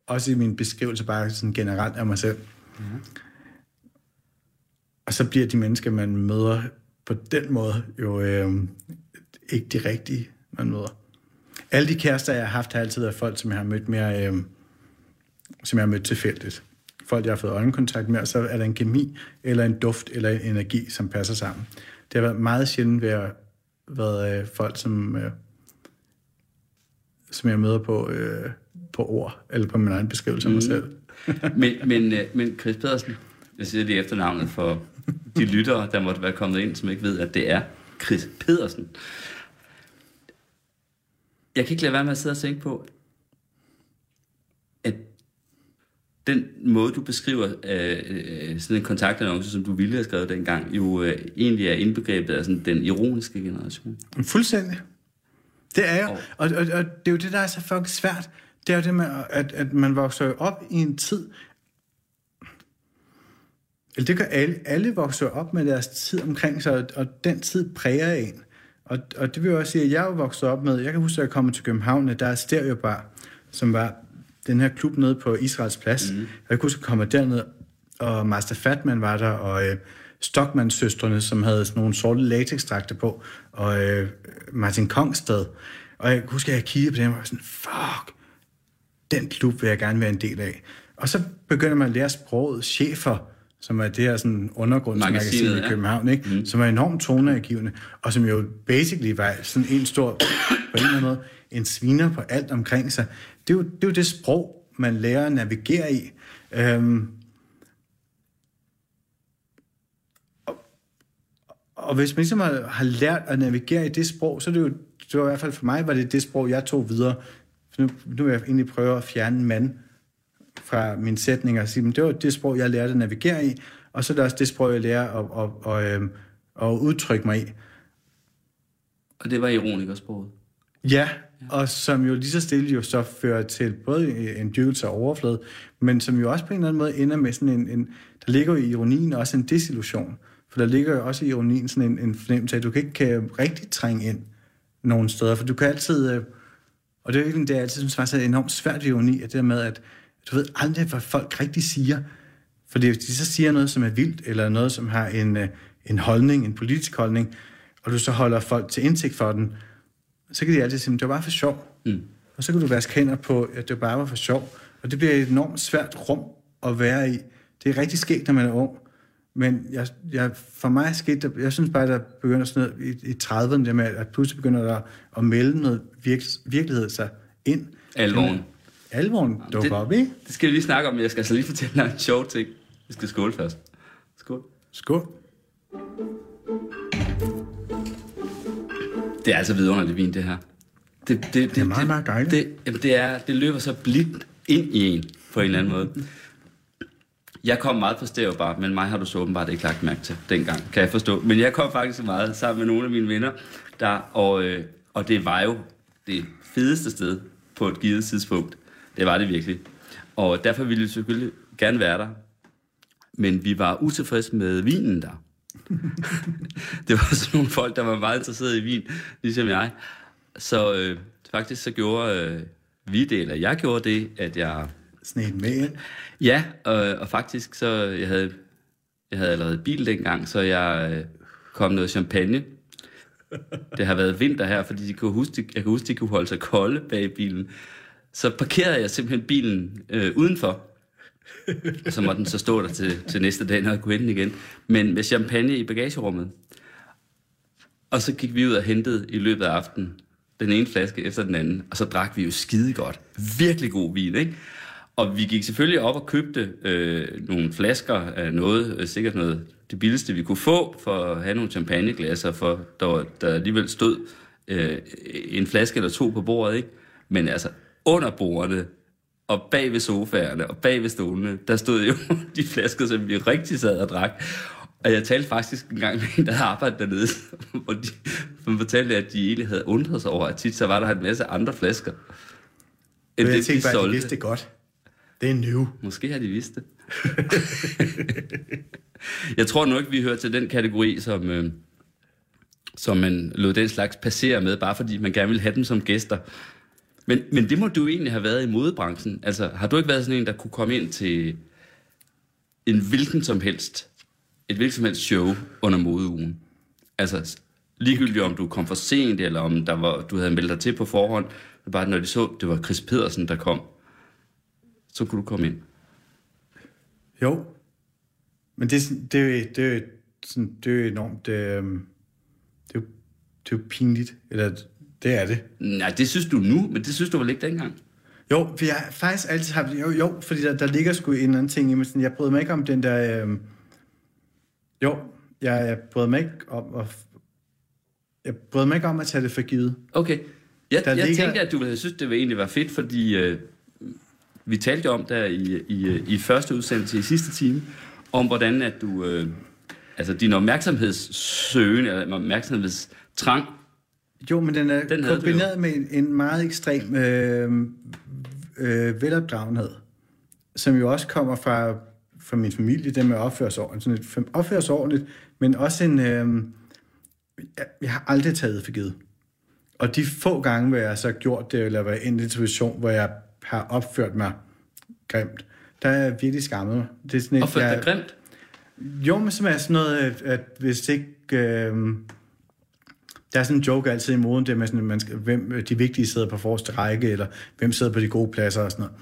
Også i min beskrivelse bare sådan generelt af mig selv. Mm. Og så bliver de mennesker, man møder på den måde, jo øh, ikke de rigtige, man møder. Alle de kærester, jeg har haft, har altid været folk, som jeg har mødt mere, øh, som jeg har mødt tilfældigt. Folk, jeg har fået øjenkontakt med, og så er der en kemi, eller en duft, eller en energi, som passer sammen. Det har været meget sjældent ved at været øh, folk, som, øh, som jeg møder på, øh, på ord, eller på min egen beskrivelse af mig selv. <laughs> men, men, øh, men Chris Pedersen, jeg siger det efternavnet for de lyttere, der måtte være kommet ind, som ikke ved, at det er Chris Pedersen. Jeg kan ikke lade være med at sidde og tænke på, at den måde, du beskriver øh, øh, sådan en kontaktannonce, som du ville have skrevet dengang, jo øh, egentlig er indbegrebet af sådan den ironiske generation. Fuldstændig. Det er jo. Og- Og, og, og det er jo det, der er så fucking svært. Det er det med, at, at man vokser op i en tid... Eller det gør alle. Alle vokser op med deres tid omkring sig, og, og den tid præger en. Og, og det vil jo også sige, at jeg er vokset op med... Jeg kan huske, at jeg kom til København, at der er stereobar, som var den her klub nede på Israels Plads. Mm. Jeg kunne huske at komme derned, og Master Fatman var der, og øh, Stockmann-søstrene, som havde sådan nogle sorte latexdragter på, og øh, Martin Kongsted. Og jeg husker, at jeg kiggede på dem og var sådan, fuck, den klub vil jeg gerne være en del af. Og så begynder man at lære sproget. Chefer, som er det her sådan undergrundsmagasin i. København, ikke? Mm. som er enormt toneangivende, og som jo basically var sådan en stor, på en eller anden måde, en sviner på alt omkring sig. Det er jo det, er jo det sprog, man lærer at navigere i. Øhm, og, og hvis man ligesom har, har lært at navigere i det sprog, så er det jo, det var i hvert fald for mig, var det det sprog, jeg tog videre. Nu, nu vil jeg egentlig prøve at fjerne mand fra mine sætninger og sige, men det var det sprog, jeg lærte at navigere i, og så er det også det sprog, jeg lærer at, at, at, at, at udtrykke mig i. Og det var ironikersproget. Ja, og som jo lige så stille jo så fører til både en dyrkelse af overflade, men som jo også på en eller anden måde ender med sådan en, en der ligger jo i ironien også en desillusion. For der ligger jo også i ironien sådan en, en fornemmelse af, at du kan ikke kan rigtig trænge ind nogen steder, for du kan altid, øh, og det er jo egentlig det, jeg altid synes var så enormt svært ved ironi, at det der med, at du ved aldrig, hvad folk rigtig siger. Fordi hvis de så siger noget, som er vildt, eller noget, som har en, øh, en holdning, en politisk holdning, og du så holder folk til indsigt for den, så kan de altid sige, at det var bare for sjov. Mm. Og så kan du vaske hænder på, at det bare var for sjov. Og det bliver et enormt svært rum at være i. Det er rigtig sket, når man er ung. Men jeg, jeg, for mig skete det, jeg synes bare, der begynder sådan noget i, i 30'erne, det med, at pludselig begynder der at melde noget virk, virkelighed sig ind. Alvoren. Alvoren dukker det, op, ikke? Det skal vi lige snakke om, men jeg skal altså lige fortælle dig en sjov ting. Vi skal skåle først. Skål. Skål. Det er altså vidunderligt vin, det her. Det, det, det, Det er meget, meget dejligt. Det, jamen, det, er, det løber så blidt ind i en, på en eller anden måde. Jeg kom meget på stereo men mig har du så åbenbart ikke lagt mærke til dengang, kan jeg forstå. Men jeg kom faktisk meget sammen med nogle af mine venner, der, og, øh, og det var jo det fedeste sted på et givet tidspunkt. Det var det virkelig. Og derfor ville vi selvfølgelig gerne være der. Men vi var utilfredse med vinen der. <laughs> det var sådan nogle folk, der var meget interesserede i vin, ligesom jeg. Så øh, faktisk så gjorde øh, vi det, eller jeg gjorde det, at jeg sned med ind. Ja, og, og faktisk så, jeg havde, jeg havde allerede bil dengang, så jeg øh, kom noget champagne. Det har været vinter her, fordi de kunne huske, jeg kan huske, de kunne holde sig kolde bag bilen. Så parkerede jeg simpelthen bilen øh, udenfor. Så måtte den så stå der til, til næste dag, når jeg kunne hente den igen. Men med champagne i bagagerummet. Og så gik vi ud og hentede i løbet af aftenen den ene flaske efter den anden, og så drak vi jo skide godt. Virkelig god vin, ikke? Og vi gik selvfølgelig op og købte øh, nogle flasker af noget, øh, sikkert noget det billigste, vi kunne få, for at have nogle champagneglasser, for der, der alligevel stod øh, en flaske eller to på bordet, ikke? Men altså, under bordene, og bag ved sofaerne, og bag ved stolene, der stod jo <laughs> de flasker, som vi rigtig sad og drak. Og jeg talte faktisk en gang med en, der arbejdet dernede, <laughs> hvor de som fortalte, at de egentlig havde undret sig over, at tit så var der en masse andre flasker. End Men jeg det, de tænkte bare, at de vidste godt. Det er nu. Måske har de vidst det. <laughs> jeg tror nok, ikke, vi hører til den kategori, som, øh, som man lod den slags passere med, bare fordi man gerne vil have dem som gæster. Men, men det må du egentlig have været i modebranchen. Altså, har du ikke været sådan en, der kunne komme ind til en hvilken som helst, et hvilket som helst show under modeugen? Altså, ligegyldigt om du kom for sent, eller om der var, du havde meldt dig til på forhånd, bare når de så, det var Chris Pedersen, der kom, så kunne du komme ind. Jo. Men det, er det, er jo- det, er jo sådan, det er jo enormt... Øh, det, er jo, det er jo pinligt. Eller det er det. Nej, det synes du nu, men det synes du vel ikke dengang? Jo, for jeg har faktisk altid haft... Jo, jo fordi der, der ligger sgu en eller anden ting i mig. Sådan, jeg bryder mig ikke om den der... Øh, jo, jeg, jeg bryder mig ikke om... At, jeg bryder mig ikke om at tage det for givet. Okay. Jeg, Der jeg ligger- tænkte, at du ville have synes, det var egentlig var fedt, fordi øh, vi talte om der i, i, i første udsendelse i sidste time, om hvordan at du... Øh, altså din opmærksomhedssøgen, eller opmærksomhedstrang, Jo, men den er Den kombineret med en, en meget ekstrem øh, øh, velopdragenhed, som jo også kommer fra, fra min familie, det med at opføre sig ordentligt. Sådan et, opføre sig ordentligt, men også en... Øh, jeg, jeg har aldrig taget for givet. Og de få gange, hvor jeg så har gjort det, eller været i en situation, hvor jeg har opført mig grimt. Der er jeg virkelig skammet mig. Det er sådan et, Opført jeg, dig grimt? Jo, men som er sådan noget, at, at hvis ikke... Øh, der er sådan en joke altid i moden, det med sådan, at man skal, hvem de vigtige sidder på forreste række, eller hvem sidder på de gode pladser og sådan noget.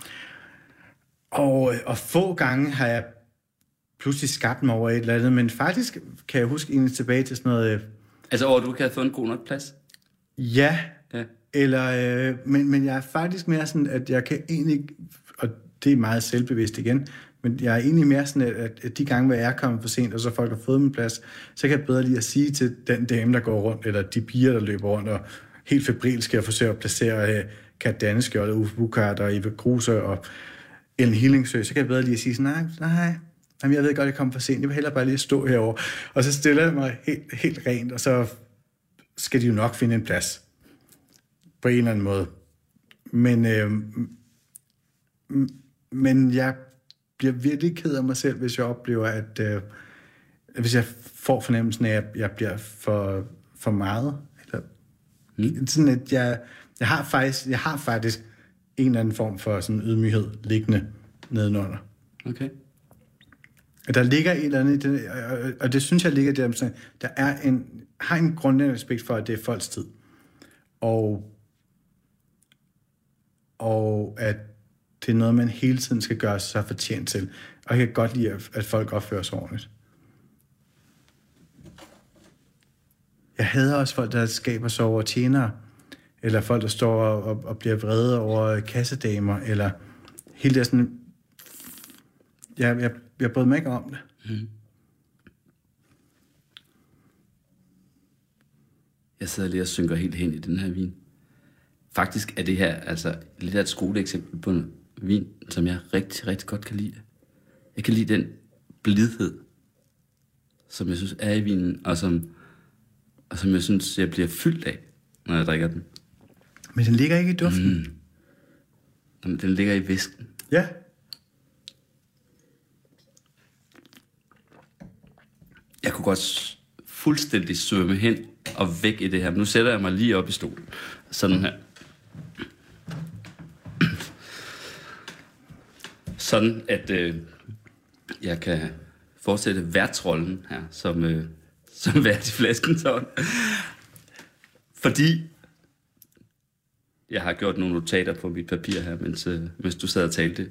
Og, og få gange har jeg pludselig skabt mig over et eller andet, men faktisk kan jeg huske egentlig tilbage til sådan noget, øh, Altså over, at du ikke havde fået en god nok plads? ja, Ja eller, øh, men, men jeg er faktisk mere sådan, at jeg kan egentlig, og det er meget selvbevidst igen, men jeg er egentlig mere sådan, at, at- de gange, hvor jeg er kommet for sent, og så folk har fået min plads, så kan jeg bedre lige at sige til den dame, der går rundt, eller de piger, der løber rundt, og helt febrilske jeg forsøge at placere øh, Kat Danneskjold, og Uffe Bukart, og Eva Kruse, og Ellen Hillingsø, så kan jeg bedre lige at sige sådan, nej, nej, Jamen, jeg ved godt, jeg kom for sent. Jeg vil hellere bare lige stå herover. Og så stiller jeg mig helt, helt rent, og så skal de jo nok finde en plads. På en eller anden måde. Men, øh, men jeg bliver virkelig ked af mig selv, hvis jeg oplever, at øh, hvis jeg får fornemmelsen af, at jeg bliver for, for meget. Eller, mm. Sådan at jeg, jeg, har faktisk, jeg har faktisk en eller anden form for sådan ydmyghed liggende nedenunder. Okay. At Der ligger et eller andet, det, og- det synes jeg ligger der, der er en, har en grundlæggende respekt for, at det er folks tid. Og, og at det er noget, man hele tiden skal gøre sig fortjent til. Og jeg kan godt lide, at, folk opfører sig ordentligt. Jeg hader også folk, der skaber sig over tjenere, eller folk, der står og, og, og bliver vrede over kassedamer, eller hele det sådan... Jeg, jeg, jeg bryder mig ikke om det. Mm. Jeg sidder lige og synker helt hen i den her vin. Faktisk er det her altså lidt af et skoleeksempel på en vin, som jeg rigtig, rigtig godt kan lide. Jeg kan lide den blidhed, som jeg synes er i vinen, og som, og som jeg synes, jeg bliver fyldt af, når jeg drikker den. Men den ligger ikke i duften. Mm. Jamen, Den ligger i væsken. Ja. Jeg kunne godt fuldstændig svømme hen og væk i det her. Men nu sætter jeg mig lige op i stolen. Sådan her. Sådan, at øh, jeg kan fortsætte værtsrollen her, som, øh, som vært i flasken. Sådan. Fordi jeg har gjort nogle notater på mit papir her, mens, øh, mens du sad og talte.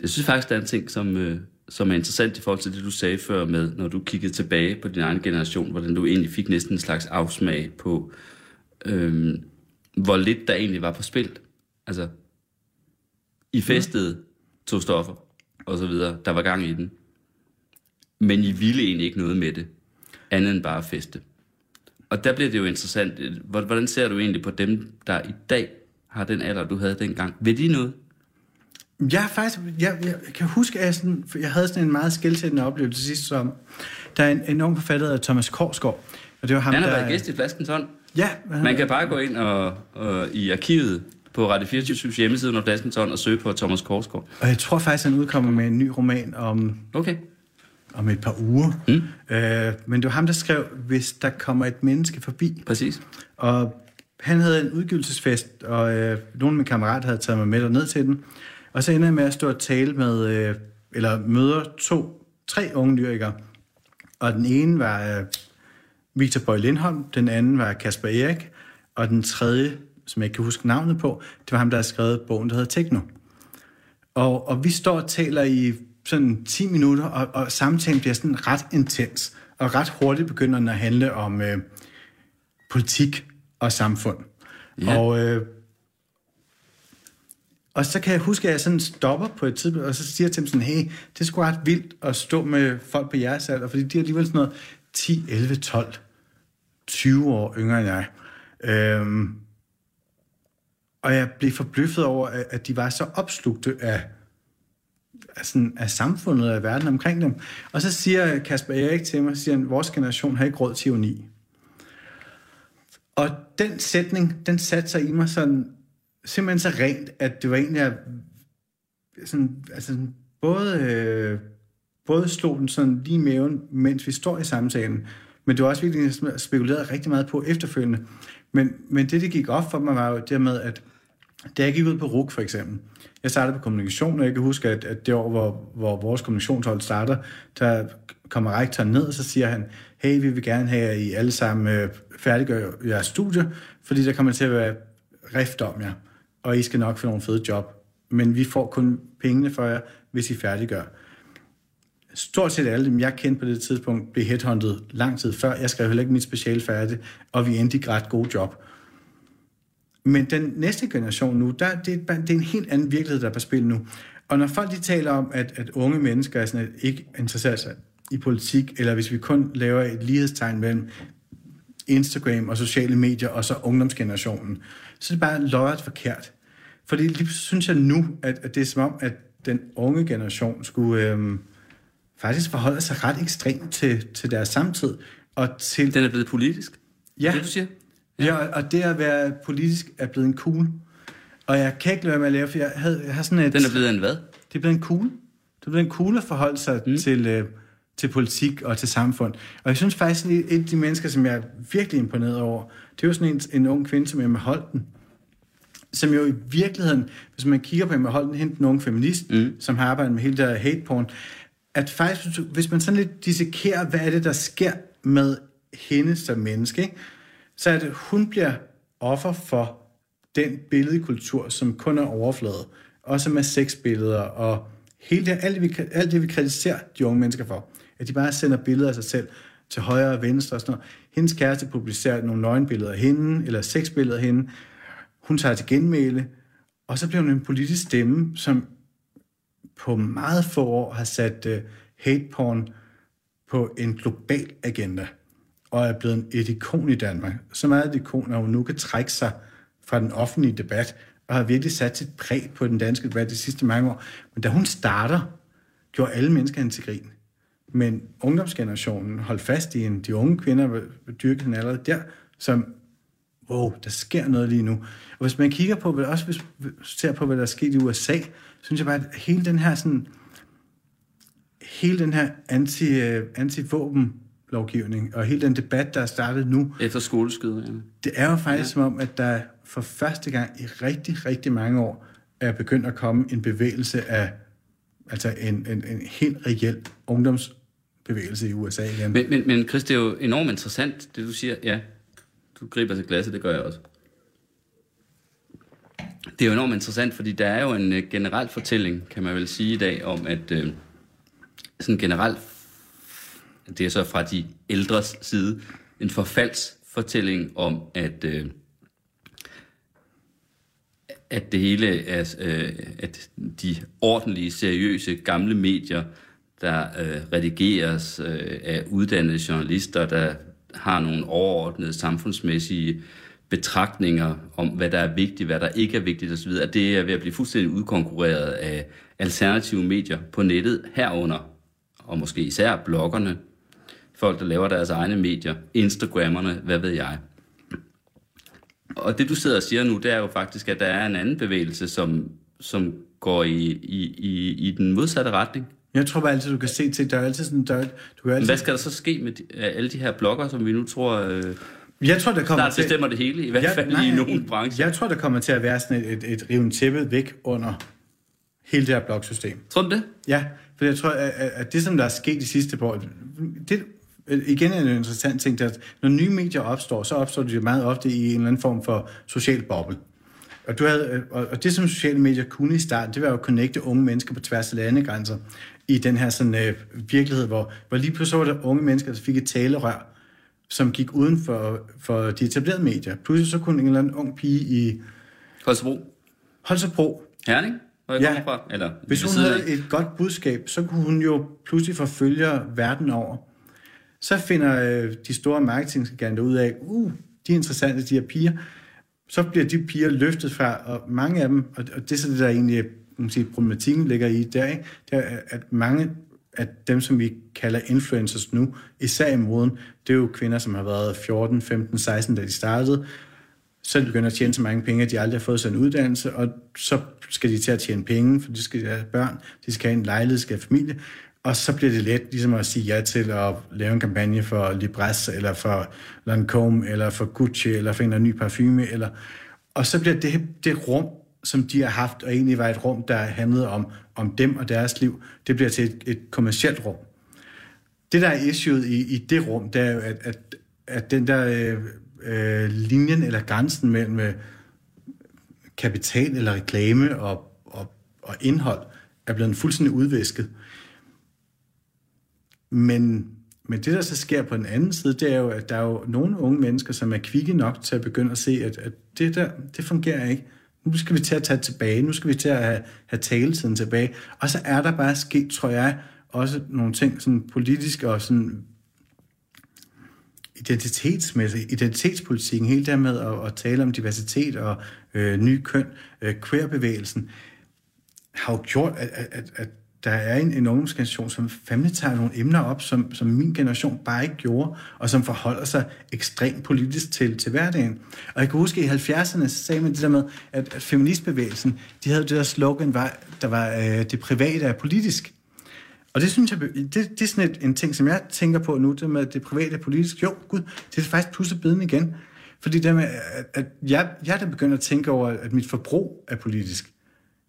Jeg synes faktisk, der er en ting, som, øh, som er interessant i forhold til det, du sagde før med, når du kiggede tilbage på din egen generation, hvordan du egentlig fik næsten en slags afsmag på, øh, hvor lidt der egentlig var på spil. Altså, I festede to stoffer, og så videre. Der var gang i den. Men I ville egentlig ikke noget med det, andet end bare feste. Og der bliver det jo interessant. Hvor- Hvordan ser du egentlig på dem, der i dag har den alder, du havde dengang? Vil de noget? Jeg, er faktisk, jeg, jeg, kan huske, at jeg, sådan, for jeg havde sådan en meget skældsættende oplevelse sidste sommer. Der er en, ung forfatter, der hedder Thomas Korsgaard. Og det var ham, Han har der, været gæst i Flaskens Hånd. Ja, Man kan bare gå ind og, og i arkivet på Radio 24 hjemmeside under Flaskens Hånd og søge på Thomas Korsgaard. og jeg tror faktisk, han udkommer med en ny roman om, Okay. om et par uger. Mm. Øh, men det var ham, der skrev, hvis der kommer et menneske forbi. Præcis. Og han havde en udgivelsesfest, og øh, nogle af mine kammerater havde taget mig med ned til den. Og så ender jeg med at stå og tale med, øh, eller møder to, tre unge lyrikere. Og den ene var øh, Victor Bøj Lindholm, den anden var Kasper Erik, og den tredje, som jeg ikke kan huske navnet på, det var ham, der har skrevet bogen, der hedder Tekno. Og, og vi står og taler i sådan 10 minutter, og, og samtalen bliver sådan ret intens, og ret hurtigt begynder den at handle om øh, politik og samfund. Ja. Og, øh, og så kan jeg huske, at jeg sådan stopper på et tidspunkt, og så siger jeg til dem sådan, hey, det er sgu ret vildt at stå med folk på jeres alder, fordi de er alligevel sådan noget 10, 11, 12, 20 år yngre end jeg. Øhm, og jeg blev forbløffet over, at de var så opslugte af, af, sådan, af samfundet og af verden omkring dem. Og så siger Kasper Erik til mig, siger han, vores generation har ikke råd til ironi. Og den sætning, den satte sig i mig sådan, simpelthen så rent, at det var egentlig, at sådan, altså sådan, både, øh, både slog den sådan lige i maven, mens vi står i samtalen, men det var også virkelig, jeg spekulerede rigtig meget på efterfølgende. Men, men det, det gik op for mig, var jo dermed, at Da jeg gik ud på RUK for eksempel, jeg startede på kommunikation, og jeg kan huske, at, at det år, hvor, hvor vores kommunikationshold starter, der kommer rektoren ned, og så siger han, hey, vi vil gerne have, at I alle sammen øh, færdiggør jeres studie, fordi der kommer til at være rift om jer, og I skal nok få nogle fede job. Men vi får kun pengene for jer, hvis I færdiggør. Stort set alle dem, jeg kendte på det tidspunkt, blev headhunted lang tid før. Jeg skrev heller ikke mit speciale færdigt, og vi endte i ret gode job. Men den næste generation nu, der, det, er, det er en helt anden virkelighed, der er på spil nu. Og når folk de taler om, at, at unge mennesker er sådan, at ikke interesserer sig i politik, eller hvis vi kun laver et lighedstegn mellem Instagram og sociale medier, og så ungdomsgenerationen, så er det bare løjet forkert. Fordi lige synes jeg nu, at, at det er som om, at den unge generation skulle Øh, faktisk forholde sig ret ekstremt til, til deres samtid. Og til, Den er blevet politisk? Ja. Det, du siger? Ja, og det at være politisk er blevet en cool. Og jeg kan ikke lade være med at lave, for jeg, havde, jeg har sådan et... Den er blevet en hvad? Det er blevet en cool. Det er blevet en cool at forholde sig mm. til, øh, til politik og til samfund. Og jeg synes faktisk, at et af de mennesker, som jeg er virkelig imponeret over, det er jo sådan en, en ung kvinde, som Emma Holten, som jo i virkeligheden, hvis man kigger på Emma Holten, hende den unge feminist, mm. som har arbejdet med hele der hate porn, at faktisk, hvis man sådan lidt dissekerer, hvad er det, der sker med hende som menneske, ikke? så er det, hun bliver offer for den billedkultur, som kun er overfladet, også med sexbilleder og hele det, alt, det, vi, alt det, vi kritiserer de unge mennesker for. At de bare sender billeder af sig selv til højre og venstre og sådan noget. Hendes kæreste publicerer nogle nøgenbilleder af hende, eller sexbilleder af hende. Hun tager til genmæle, og så bliver hun en politisk stemme, som på meget få år har sat øh, hate porn på en global agenda og er blevet et ikon i Danmark. Så meget et ikon, at hun nu kan trække sig fra den offentlige debat, og har virkelig sat sit præg på den danske debat de sidste mange år. Men da hun starter, gjorde alle mennesker hende til grin. Men ungdomsgenerationen holdt fast i en, de unge kvinder dyrkede hende allerede der, som, wow, der sker noget lige nu. Og hvis man kigger på, også hvis man ser på, hvad der er sket i USA, synes jeg bare, at hele den her sådan, hele den her anti, anti-våben lovgivning, og hele den debat, der er startet nu. Efter skoleskyderne. Det er jo faktisk ja. som om, at der for første gang i rigtig, rigtig mange år er begyndt at komme en bevægelse af, altså en, en, en helt reel ungdomsbevægelse i USA igen. Men, men, men Chris, det er jo enormt interessant, det du siger. Ja, du griber til glasset, det gør jeg også. Det er jo enormt interessant, fordi der er jo en øh, generel fortælling, kan man vel sige i dag, om at øh, sådan generelt det er så fra de ældres side, en forfaldsfortælling om, at, øh, at det hele er, øh, at de ordentlige, seriøse, gamle medier, der øh, redigeres øh, af uddannede journalister, der har nogle overordnede samfundsmæssige betragtninger om, hvad der er vigtigt, hvad der ikke er vigtigt osv., at det er ved at blive fuldstændig udkonkurreret af alternative medier på nettet herunder, og måske især bloggerne, folk, der laver deres egne medier, Instagrammerne, hvad ved jeg. Og det, du sidder og siger nu, det er jo faktisk, at der er en anden bevægelse, som, som går i, i, i, i den modsatte retning. Jeg tror bare altid, du kan se til, der er altid sådan, der, du kan altid... Hvad skal der så ske med de, alle de her blogger, som vi nu tror... Øh, jeg tror, der kommer der til... bestemmer det hele, i hvert fald nej, i nogle brancher. Jeg tror, der kommer til at være sådan et, et, et riven tæppe væk under hele det her blogsystem. Tror du det? Ja, for jeg tror, at, at- det, som der er sket de sidste par år, det, igen er det en interessant ting, at når nye medier opstår, så opstår de meget ofte i en eller anden form for social boble. Og, du havde, og og det, som sociale medier kunne i starten, det var jo at connecte unge mennesker på tværs af landegrænser i den her sådan, øh, virkelighed, hvor, hvor lige pludselig var der unge mennesker, der fik et talerør, som gik uden for, for de etablerede medier. Pludselig så kunne en eller anden ung pige i Holstebro? Holstebro Herning? Hvor jeg Ja. fra? Eller Hvis hun af? havde et godt budskab, så kunne hun jo pludselig få følgere verden over. Så finder øh, de store marketinggiganter ud af, uh, de er interessante, de her piger. Så bliver de piger løftet fra, og mange af dem, og og det er så det, der egentlig man sige, problematikken ligger i der, ikke? det er, at mange at dem, som vi kalder influencers nu, især i moden, det er jo kvinder, som har været 14, 15, 16, da de startede, så de begynder at tjene så mange penge, at de aldrig har fået sig en uddannelse, og så skal de til at tjene penge, for de skal have børn, de skal have en lejlighed, de skal have familie, og så bliver det let ligesom at sige ja til at lave en kampagne for Libres, eller for Lancome, eller for Gucci, eller for en eller anden ny parfume, eller... og så bliver det, det rum som de har haft, og egentlig var et rum, der handlede om, om dem og deres liv, det bliver til et, et kommersielt rum. Det, der er issueet i, i det rum, det er jo, at, at, at den der øh, øh, linjen eller grænsen mellem øh, kapital eller reklame og, og, og indhold er blevet fuldstændig udvæsket. Men, men det, der så sker på den anden side, det er jo, at der er jo nogle unge mennesker, som er kvikke nok til at begynde at se, at, at det der, det fungerer ikke. Nu skal vi til at tage tilbage. Nu skal vi til at have, have taletiden tilbage. Og så er der bare sket, tror jeg, også nogle ting sådan politisk og sådan identitetsmæssigt, identitetspolitikken, hele der med at, at tale om diversitet og øh, ny køn, øh, queerbevægelsen, har jo gjort, at, at, at, at der er en, en ungdomsgeneration, som fandme tager nogle emner op, som, som min generation bare ikke gjorde, og som forholder sig ekstremt politisk til, til hverdagen. Og jeg kan huske, at i 70'erne sagde man det der med, at, at feministbevægelsen, de havde det der slogan, var, der var, øh, det private er politisk. Og det synes jeg, det, det er sådan et, en ting, som jeg tænker på nu, det med, at det private er politisk. Jo, gud, det er faktisk pludselig biden igen. Fordi det med, at, at jeg, jeg der begynder at tænke over, at mit forbrug er politisk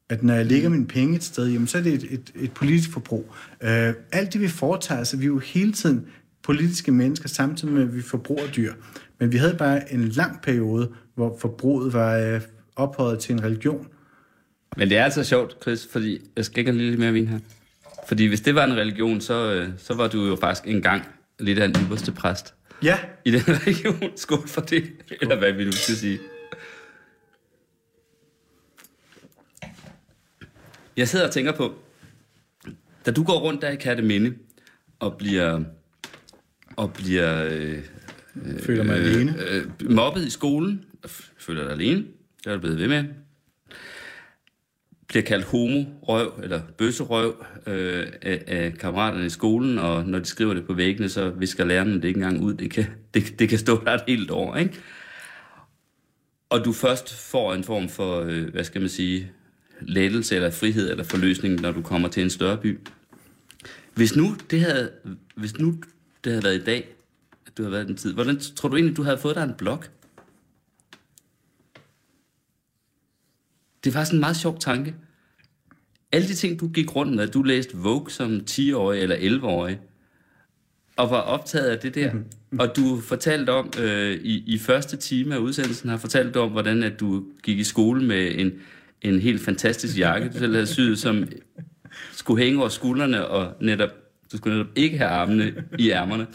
at når jeg lægger mine penge et sted, jamen, så er det et, et, et politisk forbrug. Uh, alt det, vi foretager, så vi er jo hele tiden politiske mennesker, samtidig med, at vi forbruger dyr. Men vi havde bare en lang periode, hvor forbruget var uh, ophøjet til en religion. Men det er altså sjovt, Chris, fordi jeg skal ikke have lidt mere vin her. Fordi hvis det var en religion, så, øh, så var du jo faktisk engang lidt af en ypperste præst. Ja. I den <laughs> religion. Skål for det. Eller hvad vi nu skal sige. Jeg sidder og tænker på, da du går rundt der i Katteminde og bliver, og bliver øh, Føler mig øh, alene. øh, mobbet i skolen, føler dig alene, det er du blevet ved med, bliver kaldt homo-røv eller bøsserøv øh, af, af kammeraterne i skolen, og når de skriver det på væggene, så visker lærerne det ikke engang ud. Det kan, det, det kan stå der et helt år, ikke? Og du først får en form for, øh, hvad skal man sige, lettelse eller frihed eller forløsning, når du kommer til en større by. Hvis nu det havde, hvis nu det havde været i dag, at du havde været den tid, hvordan tror du egentlig, du havde fået dig en blog? Det var sådan en meget sjov tanke. Alle de ting, du gik rundt med, du læste Vogue som 10-årig eller 11-årig, og var optaget af det der. Og du fortalte om, øh, i, i første time af udsendelsen, har fortalt om, hvordan at du gik i skole med en, en helt fantastisk jakke, du selv havde syet, som skulle hænge over skuldrene, og netop, du skulle netop ikke have armene i ærmerne.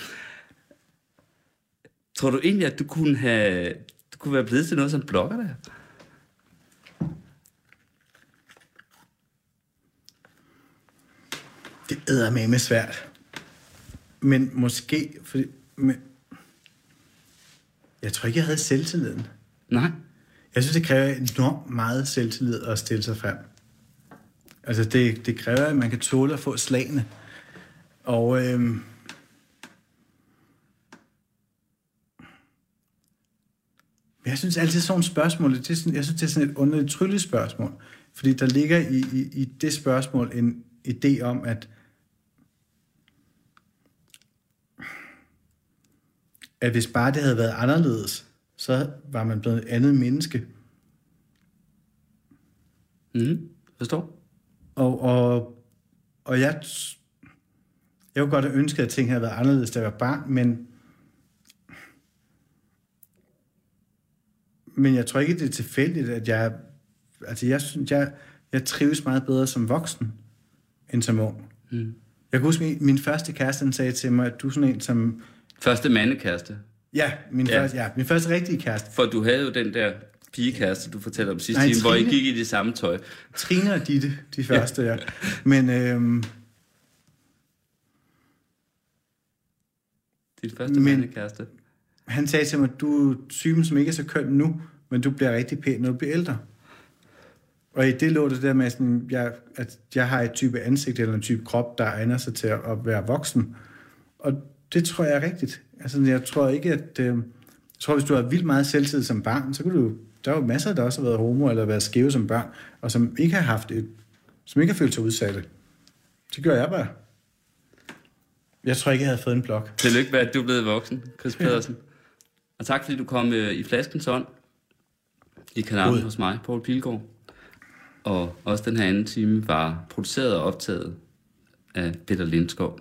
Tror du egentlig, at du kunne, have, du kunne være blevet til noget som blogger der? Det æder med med svært. Men måske, fordi, men, jeg tror ikke, jeg havde selvtilliden. Nej. Jeg synes, det kræver enormt meget selvtillid at stille sig frem. Altså, det, det kræver, at man kan tåle at få slagene. Og øhm, jeg synes altid sådan et spørgsmål, det er sådan, jeg synes, det er sådan et underligt trylligt spørgsmål. Fordi der ligger i, i, i det spørgsmål en idé om, at at hvis bare det havde været anderledes, så var man blevet et andet menneske. Mm, forstår? Og, og, og jeg, jeg kunne godt have ønsket, at ting havde været anderledes, da jeg var barn, men, men jeg tror ikke, det er tilfældigt, at jeg, altså jeg synes, jeg, jeg trives meget bedre som voksen, end som ung. Mm. Jeg kan huske, min, min første kæreste, sagde til mig, at du er sådan en, som... Første mandekæreste. Ja, min, Ja. ja. Første, ja, min første rigtige kæreste. For du havde jo den der pigekæreste, du fortalte om sidste Nej, time, hvor I Trine. gik i det samme tøj. Trine og Ditte, de første, ja. Men øhm, Dit første Men- mandekæreste. han sagde til mig, du er typen, som ikke er så køn nu, men du bliver rigtig pæn, når du bliver ældre. Og i det lå det der med, sådan, jeg, at jeg har et type ansigt eller en type krop, der egner sig til at, at være voksen. Og det tror jeg er rigtigt. Altså, jeg tror ikke, at... Øh, jeg tror, hvis du har vildt meget selvtid som barn, så kunne du... Der er jo masser, der også har været homo eller været skæve som børn, og som ikke har haft et... Som ikke har følt sig udsatte. Det gør jeg bare. Jeg tror ikke, jeg havde fået en blog. Tillykke med, at du er blevet voksen, Chris Pedersen. Og tak, fordi du kom øh, i flaskens ånd i kanalen hos mig, Poul Pilgaard. Og også den her anden time var produceret og optaget af Peter Lindskov.